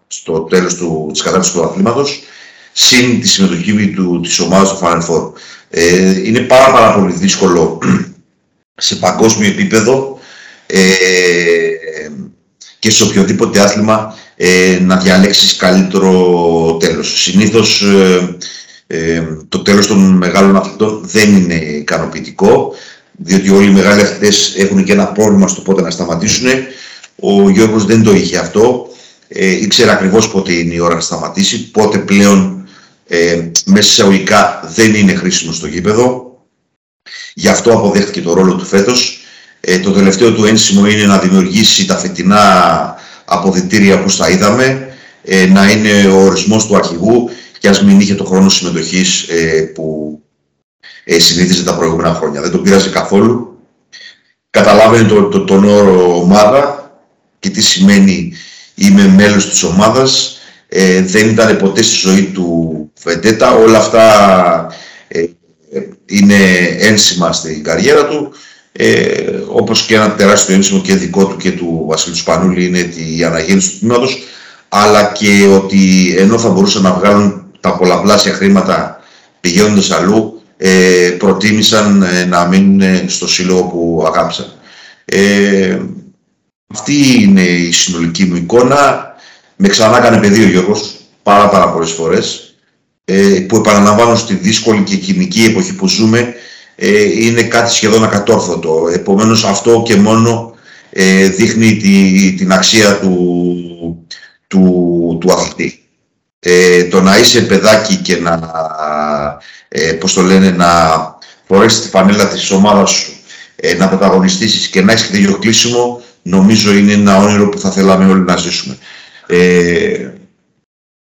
Speaker 5: στο τέλος του, της κατάρτισης του αθλήματος. Συν τη συμμετοχή του, της ομάδας του Final Four. Ε, είναι πάρα, πάρα πολύ δύσκολο σε παγκόσμιο επίπεδο ε, και σε οποιοδήποτε άθλημα ε, να διαλέξεις καλύτερο τέλος. Συνήθως ε, ε, το τέλος των μεγάλων αθλητών δεν είναι ικανοποιητικό, διότι όλοι οι μεγάλοι αθλητές έχουν και ένα πρόβλημα στο πότε να σταματήσουν. Ο Γιώργος δεν το είχε αυτό. Ε, ήξερε ακριβώς πότε είναι η ώρα να σταματήσει, πότε πλέον ε, μέσα σε αγωγικά δεν είναι χρήσιμο στο γήπεδο. Γι' αυτό αποδέχτηκε το ρόλο του φέτος. Ε, το τελευταίο του ένσημο είναι να δημιουργήσει τα φετινά αποδητήρια όπως τα είδαμε, ε, να είναι ο ορισμός του αρχηγού και ας μην είχε το χρόνο συμμετοχής ε, που ε, συνήθιζε τα προηγούμενα χρόνια. Δεν τον πειράζει καθόλου. Καταλάβαινε το, το, τον όρο ομάδα και τι σημαίνει είμαι μέλος της ομάδας. Ε, δεν ήταν ποτέ στη ζωή του Βεντέτα. Όλα αυτά ε, είναι ένσημα στην καριέρα του. Ε, όπως και ένα τεράστιο ένσημο και δικό του και του Βασίλου Σπανούλη είναι η αναγέννηση του τμήματος αλλά και ότι ενώ θα μπορούσαν να βγάλουν τα πολλαπλάσια χρήματα πηγαίνοντας αλλού ε, προτίμησαν ε, να μείνουν στο σύλλογο που αγάπησαν. Ε, αυτή είναι η συνολική μου εικόνα. Με ξανά έκανε παιδί ο Γιώργος πάρα πάρα πολλές φορές ε, που επαναλαμβάνω στη δύσκολη και κοινική εποχή που ζούμε ε, είναι κάτι σχεδόν ακατόρθωτο. Επομένως αυτό και μόνο ε, δείχνει τη, την αξία του, του, του αθλητή. Ε, το να είσαι παιδάκι και να, ε, πώς το λένε, να φορέσεις τη φανέλα της ομάδας σου, ε, να πρωταγωνιστήσεις και να έχεις και τέτοιο κλείσιμο, νομίζω είναι ένα όνειρο που θα θέλαμε όλοι να ζήσουμε. Ε,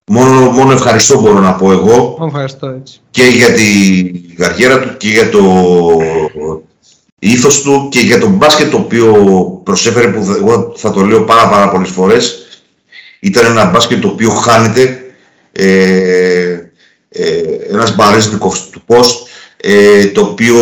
Speaker 5: μόνο, μόνο ευχαριστώ μπορώ να πω εγώ.
Speaker 4: Ευχαριστώ έτσι.
Speaker 5: και για την καριέρα του και για το ήθος του και για τον μπάσκετ το οποίο προσέφερε που εγώ θα το λέω πάρα πάρα πολλές φορές. Ήταν ένα μπάσκετ το οποίο χάνεται. Ε, ε, ένας μπαρέσνικος του post ε, το οποίο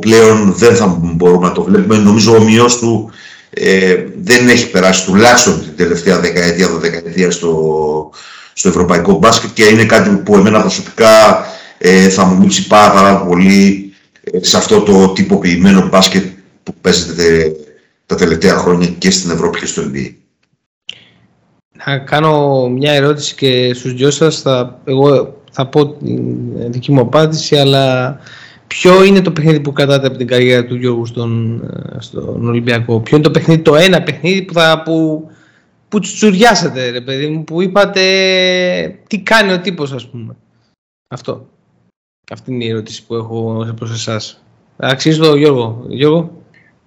Speaker 5: πλέον δεν θα μπορούμε να το βλέπουμε. Νομίζω ο μειός του ε, δεν έχει περάσει τουλάχιστον την τελευταία δεκαετία, δεκαετία στο, στο ευρωπαϊκό μπάσκετ και είναι κάτι που εμένα προσωπικά ε, θα μου λείψει πάρα, πάρα πολύ ε, σε αυτό το τυποποιημένο μπάσκετ που παίζεται τα τελευταία χρόνια και στην Ευρώπη και στο NBA.
Speaker 4: Να κάνω μια ερώτηση και στους δυο σας. Θα, εγώ θα πω την δική μου απάντηση, αλλά ποιο είναι το παιχνίδι που κρατάτε από την καριέρα του Γιώργου στον, ε, στον Ολυμπιακό; Ποιο είναι το παιχνίδι, το ένα παιχνίδι που, θα, που, που τσουριάσατε, ρε παιδί μου, που είπατε τι κάνει ο τύπος, ας πούμε. Αυτό. Αυτή είναι η ερώτηση που έχω προς εσάς. Αξίζει το Γιώργο. Γιώργο;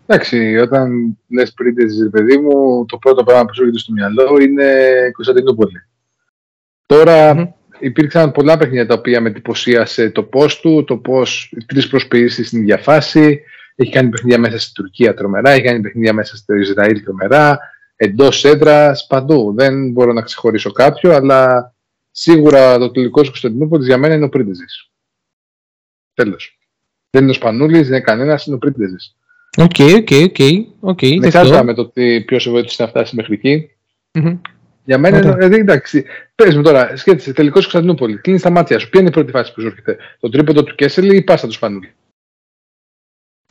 Speaker 6: Εντάξει, όταν λες πριν ρε παιδί μου, το πρώτο πράγμα που σου έρχεται στο μυαλό είναι Κωνσταντινούπολη. Τώρα mm-hmm. υπήρξαν πολλά παιχνίδια τα οποία με εντυπωσίασε το πώς του, το πώς τρεις προσποιήσεις στην ίδια φάση. Έχει κάνει παιχνίδια μέσα στην Τουρκία τρομερά, έχει κάνει παιχνίδια μέσα στο Ισραήλ τρομερά, εντός έδρας, παντού. Δεν μπορώ να ξεχωρίσω κάποιο, αλλά σίγουρα το τελικός Κωνσταντινούπολη για μένα είναι ο Πρίντεζης. Τέλος. Δεν είναι ο Σπανούλης, δεν είναι κανένας, είναι ο Πρίντεζης.
Speaker 4: OK, OK, OK.
Speaker 6: Με με το ότι ποιος σε βοήθησε να φτάσει μέχρι εκεί. Mm-hmm. Για μένα, είναι, δηλαδή, εντάξει, πες μου τώρα, σκέφτεσαι τελικός Κωνσταντινούπολη, κλείνεις τα μάτια σου. Ποια είναι η πρώτη φάση που σου έρχεται, το τρίποντο του Κέσελι ή η πάσα του Σπανούλη;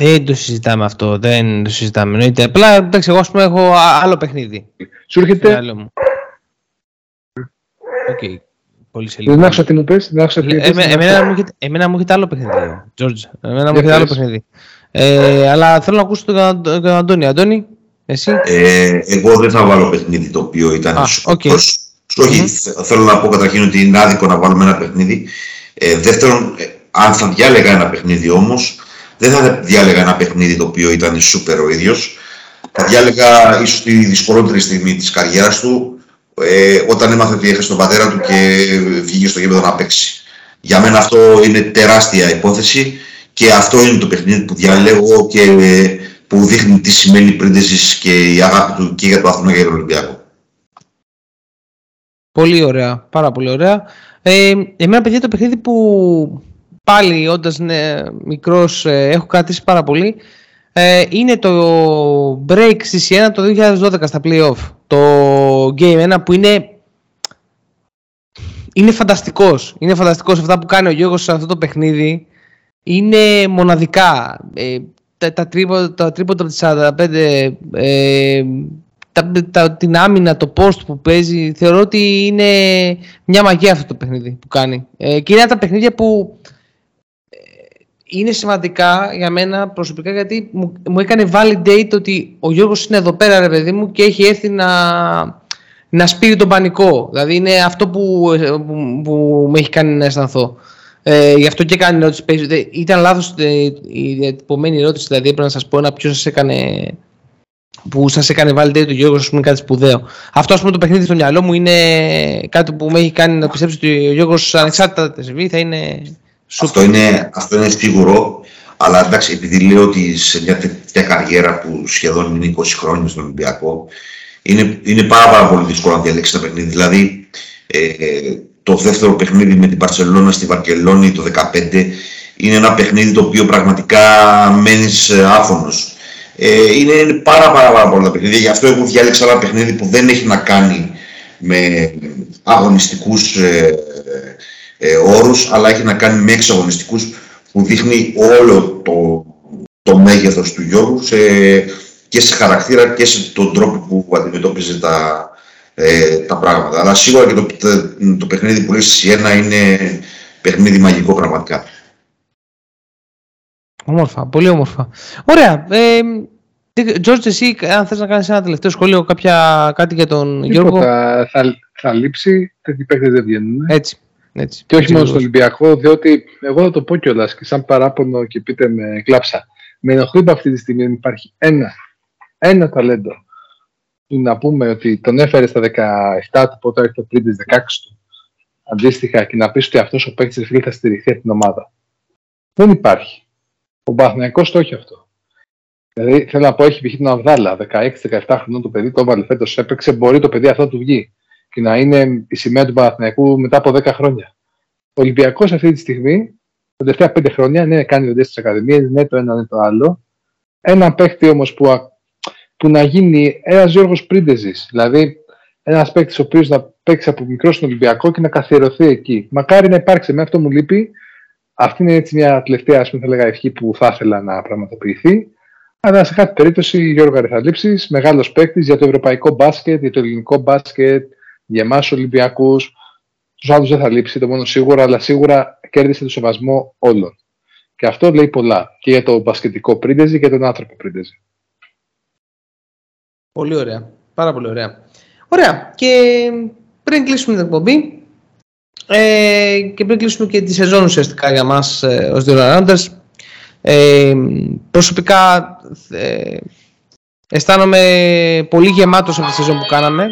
Speaker 4: Δεν το συζητάμε αυτό, δεν το συζητάμε. Εννοείται. Απλά εντάξει, εγώ ας πούμε έχω άλλο παιχνίδι.
Speaker 6: Σου έρχεται.
Speaker 4: OK. Okay. Πολύ σε λίγο.
Speaker 6: Δεν άκουσα τι μου πες. Δεν άκουσα τι
Speaker 4: Εμένα μου έρχεται άλλο παιχνίδι. George. Εμένα μου έρχεται άλλο παιχνίδι. Ε, αλλά θέλω να ακούσω τον, τον Αντώνη. Αντώνη, εσύ;
Speaker 5: Ε, εγώ δεν θα βάλω παιχνίδι το οποίο ήταν Α, okay. Όχι, mm-hmm. θέλω να πω καταρχήν ότι είναι άδικο να βάλουμε ένα παιχνίδι. Ε, δεύτερον, ε, αν θα διάλεγα ένα παιχνίδι όμως, δεν θα διάλεγα ένα παιχνίδι το οποίο ήταν σούπερ ο ίδιος. Θα διάλεγα ίσως τη δυσκολότερη στιγμή της καριέρας του, ε, όταν έμαθε ότι έχασε τον πατέρα του και βγήκε στο γήπεδο να παίξει. Για μένα αυτό είναι τεράστια υπόθεση και αυτό είναι το παιχνίδι που διαλέγω και ε, που δείχνει τι σημαίνει πρίντεζης και η αγάπη του και για το Αθήνα και για τον Ολυμπιακό.
Speaker 4: Πολύ ωραία, πάρα πολύ ωραία. Ε, εμένα, παιδιά, το παιχνίδι που πάλι όντας ναι, μικρός ε, έχω κρατήσει πάρα πολύ ε, είναι το break στη Σιένα το 2012 στα playoff. Το Game 1 που είναι είναι φανταστικός. Είναι φανταστικός αυτά που κάνει ο Γιώργος σε αυτό το παιχνίδι. Είναι μοναδικά. Ε, τα, τα, τρίποτα, τα τρίποτα από τις 45, ε, τα, τα, την άμυνα, το post που παίζει, θεωρώ ότι είναι μια μαγεία αυτό το παιχνίδι που κάνει. Ε, και είναι τα παιχνίδια που ε, είναι σημαντικά για μένα προσωπικά γιατί μου, μου έκανε validate ότι ο Γιώργος είναι εδώ πέρα ρε παιδί μου και έχει έρθει να, να σπείρει τον πανικό. Δηλαδή είναι αυτό που, που, που με έχει κάνει να αισθανθώ. Ε, γι' αυτό και έκανε ερώτηση. Ήταν λάθος η διατυπωμένη ερώτηση. Δηλαδή έπρεπε να σας πω ένα ποιος σας έκανε. Που σας έκανε βάλει το Γιώργος, ας πούμε, κάτι σπουδαίο. Αυτό, ας πούμε, το παιχνίδι στο μυαλό μου είναι κάτι που με έχει κάνει να πιστέψω ότι ο Γιώργος, ανεξάρτητα τη συμβεί, θα είναι.
Speaker 5: Αυτό είναι, αυτό είναι σίγουρο. Αλλά εντάξει, επειδή λέω ότι σε μια τέτοια καριέρα που σχεδόν είναι 20 χρόνια στον Ολυμπιακό, είναι, είναι πάρα, πάρα πολύ δύσκολο να διαλέξεις ένα παιχνίδι. Δηλαδή, ε, το δεύτερο παιχνίδι με την Παρσελώνα στη Βαρκελόνη το 2015 είναι ένα παιχνίδι το οποίο πραγματικά μένεις ε, άφωνος. Ε, είναι πάρα, πάρα, πάρα πολλά παιχνίδια, γι' αυτό εγώ διάλεξα ένα παιχνίδι που δεν έχει να κάνει με αγωνιστικούς ε, ε, όρους, αλλά έχει να κάνει με εξαγωνιστικούς που δείχνει όλο το, το μέγεθος του Γιώργου σε, και σε χαρακτήρα και σε τον τρόπο που αντιμετώπιζε τα, ε, τα πράγματα. Αλλά σίγουρα και το, το, παιχνίδι που λέει στη είναι παιχνίδι μαγικό πραγματικά.
Speaker 4: Όμορφα, πολύ όμορφα. Ωραία. Ε, George, εσύ αν θες να κάνεις ένα τελευταίο σχόλιο, κάποια, κάτι για τον
Speaker 6: Τίποτα,
Speaker 4: Γιώργο;
Speaker 6: Θα, θα λείψει, τέτοιοι παίκτες δεν βγαίνουν.
Speaker 4: Έτσι. Έτσι.
Speaker 6: Και όχι
Speaker 4: έτσι
Speaker 6: μόνο
Speaker 4: ακριβώς.
Speaker 6: στον Ολυμπιακό, διότι εγώ θα το πω κιόλας και σαν παράπονο και πείτε με κλάψα. Με ενοχλεί που αυτή τη στιγμή δεν υπάρχει ένα, ένα ταλέντο που να πούμε ότι τον έφερε στα 17 του, πότε έρχεται πριν τι 16 του, αντίστοιχα, και να πεις ότι αυτός ο παίκτης φίλε θα στηριχθεί από την ομάδα. Δεν υπάρχει. Ο Παναθηναϊκός το έχει αυτό. Δηλαδή, θέλω να πω, έχει π.χ. τον Αβδάλα, 16-17 χρονών το παιδί, το έβαλε φέτος, έπαιξε, μπορεί το παιδί αυτό να του βγει και να είναι η σημαία του Παναθηναϊκού μετά από 10 χρόνια. Ο Ολυμπιακός αυτή τη στιγμή, τα τελευταία 5 χρόνια, ναι, κάνει δοντέ στι Ακαδημίε, ναι, το ένα, ναι, το άλλο. Ένα παίχτη όμως που, α- που να γίνει ένας Γιώργος Πρίντεζης. Δηλαδή, ένας παίκτης ο οποίος να παίξει από μικρό στον Ολυμπιακό και να καθιερωθεί εκεί. Μακάρι να υπάρξει. Με αυτό μου λείπει. Αυτή είναι έτσι μια τελευταία, ας πούμε, θα λέγα, ευχή που θα ήθελα να πραγματοποιηθεί. Αλλά σε κάθε περίπτωση, Γιώργο Αριθαλήψη, μεγάλος παίκτης για το ευρωπαϊκό μπάσκετ, για το ελληνικό μπάσκετ, για εμάς Ολυμπιακού. Τους άλλους δεν θα λείψει, το μόνο σίγουρα, αλλά σίγουρα κέρδισε το σεβασμό όλων. Και αυτό λέει πολλά και για το μπασκετικό πρίντεζι και για τον άνθρωπο πρίντεζι.
Speaker 4: Πολύ ωραία. Πάρα πολύ ωραία. Ωραία. Και πριν κλείσουμε την εκπομπή ε, και πριν κλείσουμε και τη σεζόν ουσιαστικά για μας ε, ως δύο Rounders, ε, προσωπικά ε, αισθάνομαι πολύ γεμάτος από τη σεζόν που κάναμε.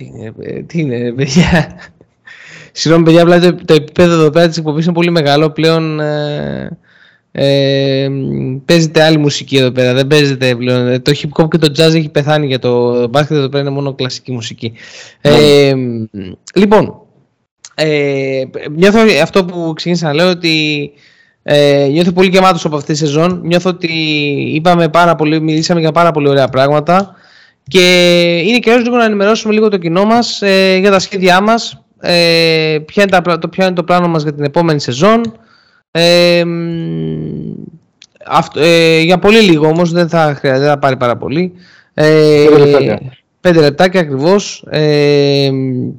Speaker 4: Οπα. Τι είναι, ε, τι είναι, ρε παιδιά. Συγγνώμη, παιδιά, απλά το, το επίπεδο εδώ πέρα της εκπομπής είναι πολύ μεγάλο. Πλέον ε, ε, παίζεται άλλη μουσική εδώ πέρα. Δεν παίζεται πλέον. Ε, Το hip hop και το jazz έχει πεθάνει για το μπάσκετ. Εδώ πέρα είναι μόνο κλασική μουσική. Ε, λοιπόν, ε, νιώθω αυτό που ξεκίνησα να λέω ότι ε, νιώθω πολύ γεμάτος από αυτή τη σεζόν. Νιώθω ότι είπαμε πάρα πολύ, μιλήσαμε για πάρα πολύ ωραία πράγματα και είναι καιρός λίγο να ενημερώσουμε λίγο το κοινό μας ε, για τα σχέδιά μας, ε, ποια, είναι τα, το, ποιο είναι το πλάνο μας για την επόμενη σεζόν. Ε, μ, αυτό, ε, για πολύ λίγο όμως, δεν θα, χρειάζεται, δεν θα πάρει πάρα πολύ. Ε,
Speaker 6: Πέντε λεπτάκια.
Speaker 4: Πέντε λεπτάκια ακριβώς. Ε,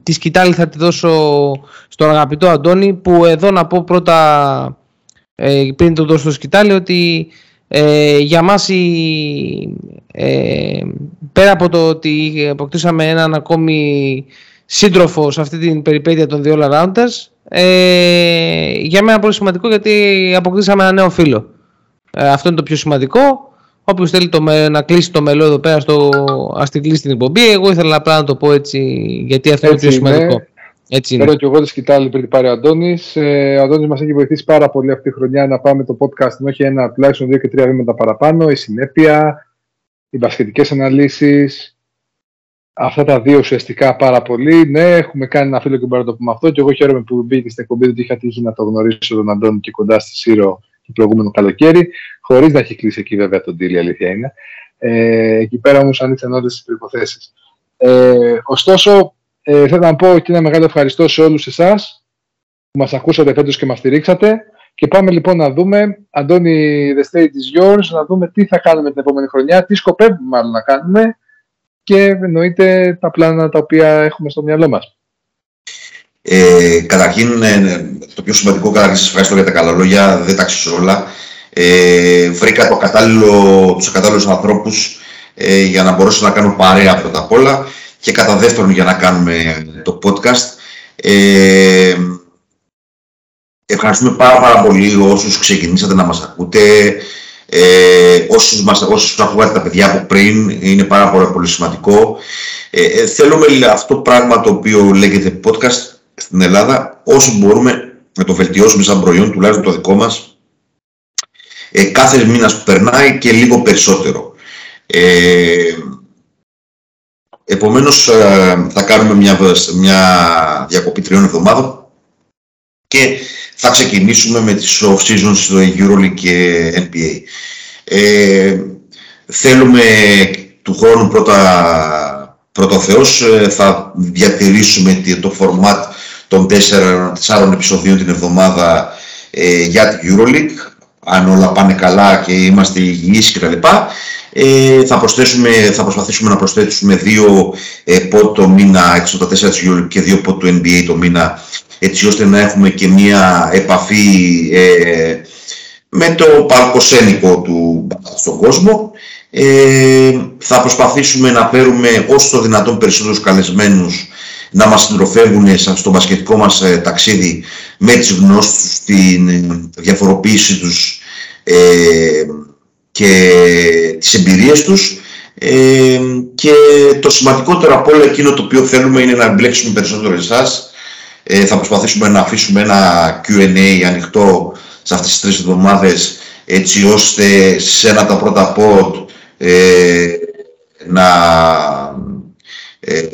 Speaker 4: τη σκητάλη θα τη δώσω στον αγαπητό Αντώνη που εδώ να πω πρώτα ε, πριν το δώσω στο σκητάλη ότι ε, για μας η, ε, πέρα από το ότι αποκτήσαμε έναν ακόμη σύντροφο σε αυτή την περιπέτεια των δύο Rounders ε, για μένα πολύ σημαντικό γιατί αποκτήσαμε ένα νέο φίλο. Ε, αυτό είναι το πιο σημαντικό. Όποιος θέλει το, με- να κλείσει το μελό εδώ πέρα, στο, ας την κλείσει την εκπομπή. Εγώ ήθελα απλά να το πω έτσι, γιατί αυτό
Speaker 6: Έτσι
Speaker 4: είναι το πιο
Speaker 6: είναι.
Speaker 4: Σημαντικό. Έτσι είναι.
Speaker 6: Θέλω και εγώ τη σκητάλη πριν την πάρει ο Αντώνης. Ε, ο Αντώνης μας έχει βοηθήσει πάρα πολύ αυτή τη χρονιά να πάμε το podcast να έχει ένα τουλάχιστον δύο και τρία βήματα παραπάνω. Η συνέπεια, οι μπασχετικέ αναλύσεις. αυτά τα δύο ουσιαστικά πάρα πολύ. Ναι, έχουμε κάνει ένα φίλο και μπορούμε να το πούμε αυτό. Και εγώ χαίρομαι που μπήκε στην εκπομπή, ότι είχα τύχει να το γνωρίσω τον Αντώνη και κοντά στη Σύρο το προηγούμενο καλοκαίρι, χωρίς να έχει κλείσει εκεί βέβαια τον deal, η αλήθεια είναι. Ε, εκεί πέρα όμως ανήθαν όλες τις προποθέσει. Ε, ωστόσο, ε, θέλω να πω και ένα μεγάλο ευχαριστώ σε όλους εσάς που μας ακούσατε φέτος και μας στηρίξατε. Και πάμε λοιπόν να δούμε, Αντώνη, the stage is yours, να δούμε τι θα κάνουμε την επόμενη χρονιά, τι σκοπεύουμε μάλλον να κάνουμε και εννοείται τα πλάνα τα οποία έχουμε στο μυαλό μας.
Speaker 5: Ε, καταρχήν, ε, το πιο σημαντικό, καταρχήν σας ευχαριστώ για τα καλά λόγια, δεν τα ξέρω όλα. Ε, βρήκα το κατάλληλο, τους κατάλληλους ανθρώπους ε, για να μπορέσω να κάνω παρέα πρώτα απ' όλα και κατά δεύτερον για να κάνουμε το podcast. Ε, ευχαριστούμε πάρα, πάρα πολύ όσους ξεκινήσατε να μας ακούτε, ε, όσους, μας, όσους ακούγατε τα παιδιά από πριν, είναι πάρα πολύ, πολύ σημαντικό. Ε, ε, θέλουμε αυτό το πράγμα το οποίο λέγεται podcast στην Ελλάδα, όσο μπορούμε να το βελτιώσουμε σαν προϊόν, τουλάχιστον το δικό μας, ε, κάθε μήνας που περνάει και λίγο περισσότερο. Ε, επομένως, ε, θα κάνουμε μια, μια διακοπή τριών εβδομάδων και θα ξεκινήσουμε με τις off-seasons στο EuroLeague και NBA. Ε, θέλουμε του χρόνου πρώτα, πρώτα ο Θεός, ε, θα διατηρήσουμε το format των 4, επεισοδίων την εβδομάδα ε, για την EuroLeague, αν όλα πάνε καλά και είμαστε υγιείς κτλ. Ε, θα, προσθέσουμε, θα προσπαθήσουμε να προσθέσουμε δύο ε, pod το μήνα, έξω τα 4 της EuroLeague και δύο pod του NBA το μήνα έτσι ώστε να έχουμε και μία επαφή ε, με το παλκοσένικο του στον κόσμο. Ε, θα προσπαθήσουμε να φέρουμε όσο το δυνατόν περισσότερους καλεσμένους να μας συντροφεύουν στο μπασκετικό μας ε, ταξίδι με τις γνώσεις τους, την ε, διαφοροποίηση τους ε, και τις εμπειρίες τους. Και το σημαντικότερο από όλα εκείνο το οποίο θέλουμε είναι να εμπλέξουμε περισσότερο εσάς. Ε, θα προσπαθήσουμε να αφήσουμε ένα Q&A ανοιχτό σε αυτές τις τρεις εβδομάδες έτσι ώστε σε ένα τα πρώτα pod ε, να, ε,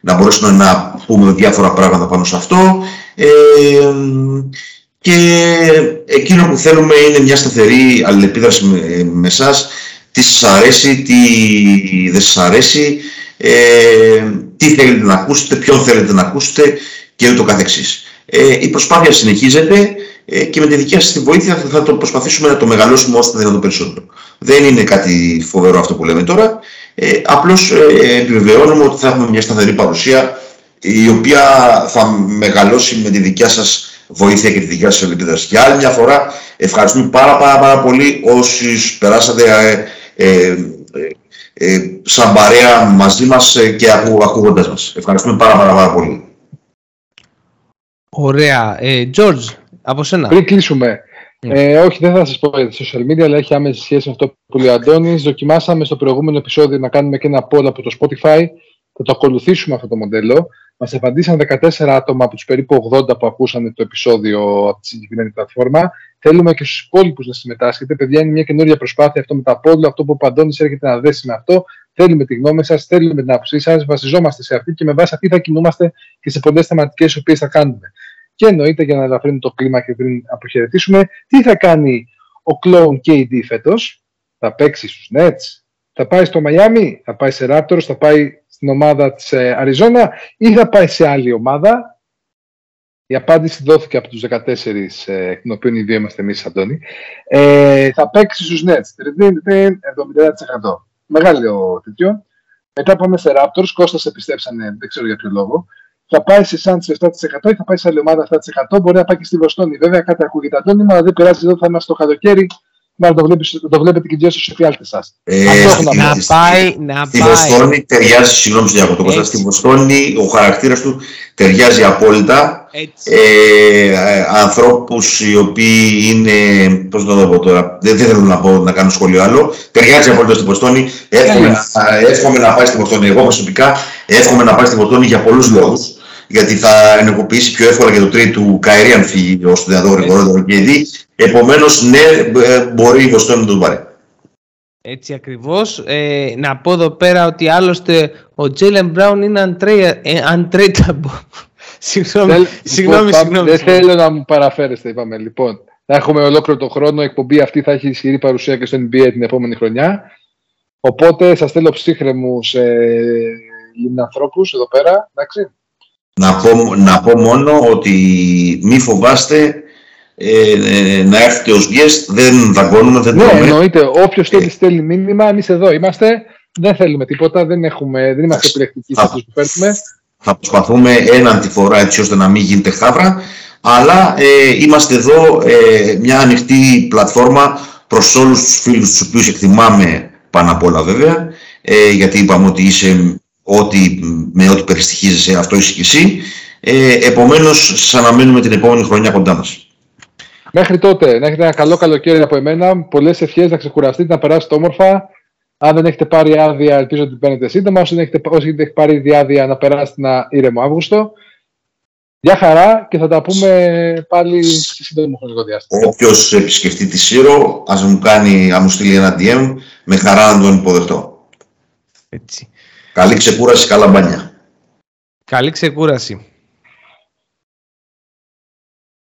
Speaker 5: να μπορέσουμε να πούμε διάφορα πράγματα πάνω σε αυτό. Ε, και εκείνο που θέλουμε είναι μια σταθερή αλληλεπίδραση με, με εσάς τι σας αρέσει, τι δεν σας αρέσει ε, τι θέλετε να ακούσετε, ποιον θέλετε να ακούσετε και ούτω καθεξής. Ε, η προσπάθεια συνεχίζεται ε, και με τη δικιά σας τη βοήθεια θα, το προσπαθήσουμε να το μεγαλώσουμε όσο το δυνατόν περισσότερο. Δεν είναι κάτι φοβερό αυτό που λέμε τώρα. Ε, απλώς ε, επιβεβαιώνουμε ότι θα έχουμε μια σταθερή παρουσία η οποία θα μεγαλώσει με τη δικιά σας βοήθεια και τη δικιά σας ελπίδα. Για άλλη μια φορά ευχαριστούμε πάρα πάρα, πάρα πολύ όσοι περάσατε ε, ε, ε, σαν παρέα μαζί μας ε, και ακού, ακούγοντας μας. Ευχαριστούμε πάρα πάρα, πάρα πολύ.
Speaker 4: Ωραία. Ε, George, από σένα.
Speaker 6: Πριν κλείσουμε, ναι. ε, όχι, δεν θα σας πω για τα social media, αλλά έχει άμεση σχέση με αυτό που λέει ο Αντώνης. Δοκιμάσαμε στο προηγούμενο επεισόδιο να κάνουμε και ένα poll από το Spotify. Θα το ακολουθήσουμε αυτό το μοντέλο. Μας απαντήσαν 14 άτομα από τους περίπου 80 που ακούσαν το επεισόδιο από τη συγκεκριμένη πλατφόρμα. Θέλουμε και στους υπόλοιπους να συμμετάσχετε. Παιδιά, είναι μια καινούργια προσπάθεια αυτό με τα πόλη. Αυτό που ο Παντώνης έρχεται να δέσει με αυτό. Θέλουμε τη γνώμη σας, θέλουμε την άποψή σας. Βασιζόμαστε σε αυτή και με βάση αυτή θα κινούμαστε και σε πολλές θεματικές οι οποίες θα κάνουμε. Και εννοείται για να ελαφρύνουμε το κλίμα και πριν αποχαιρετήσουμε, τι θα κάνει ο κλόουν KD φέτος; Θα παίξει στους Nets, θα πάει στο Μαϊάμι, θα πάει σε Raptors, θα πάει στην ομάδα της ε, Αριζόνα ή θα πάει σε άλλη ομάδα. Η απάντηση δόθηκε από τους 14, ε, εκ των οποίων οι δύο είμαστε εμείς, Αντώνη. Ε, θα παίξει στους Nets, 70%. Μεγάλο τέτοιο. Μετά πάμε σε Raptors, Κώστας επιστέψανε, δεν ξέρω για ποιο λόγο. Θα πάει σε Suns 7% ή θα πάει σε άλλη ομάδα 7%. Μπορεί να πάει και στη Βοστόνη. Βέβαια κάτι ακούγεται Αντώνη, αλλά δεν πειράζει εδώ θα είμαστε το καλοκαίρι να το, βλέπεις, το βλέπετε και στους εφιάλτες σας.
Speaker 4: Ε, να, πάει, να
Speaker 5: στη πάει. Βοστόνη ταιριάζει, συγγνώμη σου Κώστα, στη Βοστόνη ο χαρακτήρας του ταιριάζει απόλυτα. Ε, ανθρώπους οι οποίοι είναι, πώς να το πω τώρα, δεν, δεν θέλω να, πω, να κάνω σχόλιο άλλο, ταιριάζει απόλυτα στη Βοστόνη. Εύχομαι, να, εύχομαι να πάει στη Βοστόνη. Εγώ προσωπικά εύχομαι να πάει στη Βοστόνη για πολλούς λόγους γιατί θα ενεργοποιήσει πιο εύκολα και το τρίτο του Καερή αν φύγει ω το δυνατό γρηγορότερο και δει. Επομένως, ναι, ε, μπορεί η Βοστόνη να τον πάρει.
Speaker 4: Έτσι ακριβώς. Ε, να πω εδώ πέρα ότι άλλωστε ο Τζέιλεν Μπράουν είναι ε, untradeable. συγγνώμη, συγγνώμη, συγγνώμη.
Speaker 6: Δεν θέλω να μου παραφέρεστε, είπαμε. Λοιπόν, θα έχουμε ολόκληρο τον χρόνο. Η εκπομπή αυτή θα έχει ισχυρή παρουσία και στο NBA την επόμενη χρονιά. Οπότε σας θέλω ψύχρεμους ε, ανθρώπους εδώ πέρα. Εντάξει.
Speaker 5: Να πω, να πω μόνο ότι μη φοβάστε ε, ε, να έρθετε ως guest, δεν δαγκώνουμε, δεν
Speaker 6: Ναι, εννοείται. Όποιος θέλει ε. στέλνει μήνυμα, εμείς εδώ είμαστε. Δεν θέλουμε τίποτα, δεν, έχουμε, δεν είμαστε επιλεκτικοί σε αυτούς που παίρνουμε.
Speaker 5: Θα προσπαθούμε έναν τη φορά έτσι ώστε να μην γίνεται χάβρα, αλλά ε, είμαστε εδώ ε, μια ανοιχτή πλατφόρμα προς όλους τους φίλους τους οποίους εκτιμάμε πάνω απ' όλα βέβαια, ε, γιατί είπαμε ότι είσαι ό,τι, με ό,τι περιστοιχίζεσαι αυτό είσαι και εσύ. Ε, επομένως, σας αναμένουμε την επόμενη χρονιά κοντά μας.
Speaker 6: Μέχρι τότε, να έχετε ένα καλό καλοκαίρι από εμένα. Πολλές ευχές να ξεκουραστείτε, να περάσετε όμορφα. Αν δεν έχετε πάρει άδεια, ελπίζω ότι παίρνετε σύντομα. Όσοι έχετε, όσοι έχετε πάρει άδεια, να περάσετε ένα ήρεμο Αύγουστο. Γεια χαρά και θα τα πούμε πάλι σε σύντομο χρονικό διάστημα.
Speaker 5: Όποιος επισκεφτεί τη Σύρο, ας μου κάνει, ας μου στείλει ένα DM, με χαρά να τον υποδεχτώ.
Speaker 4: Έτσι.
Speaker 5: Καλή ξεκούραση, καλά μπάνια.
Speaker 4: Καλή ξεκούραση.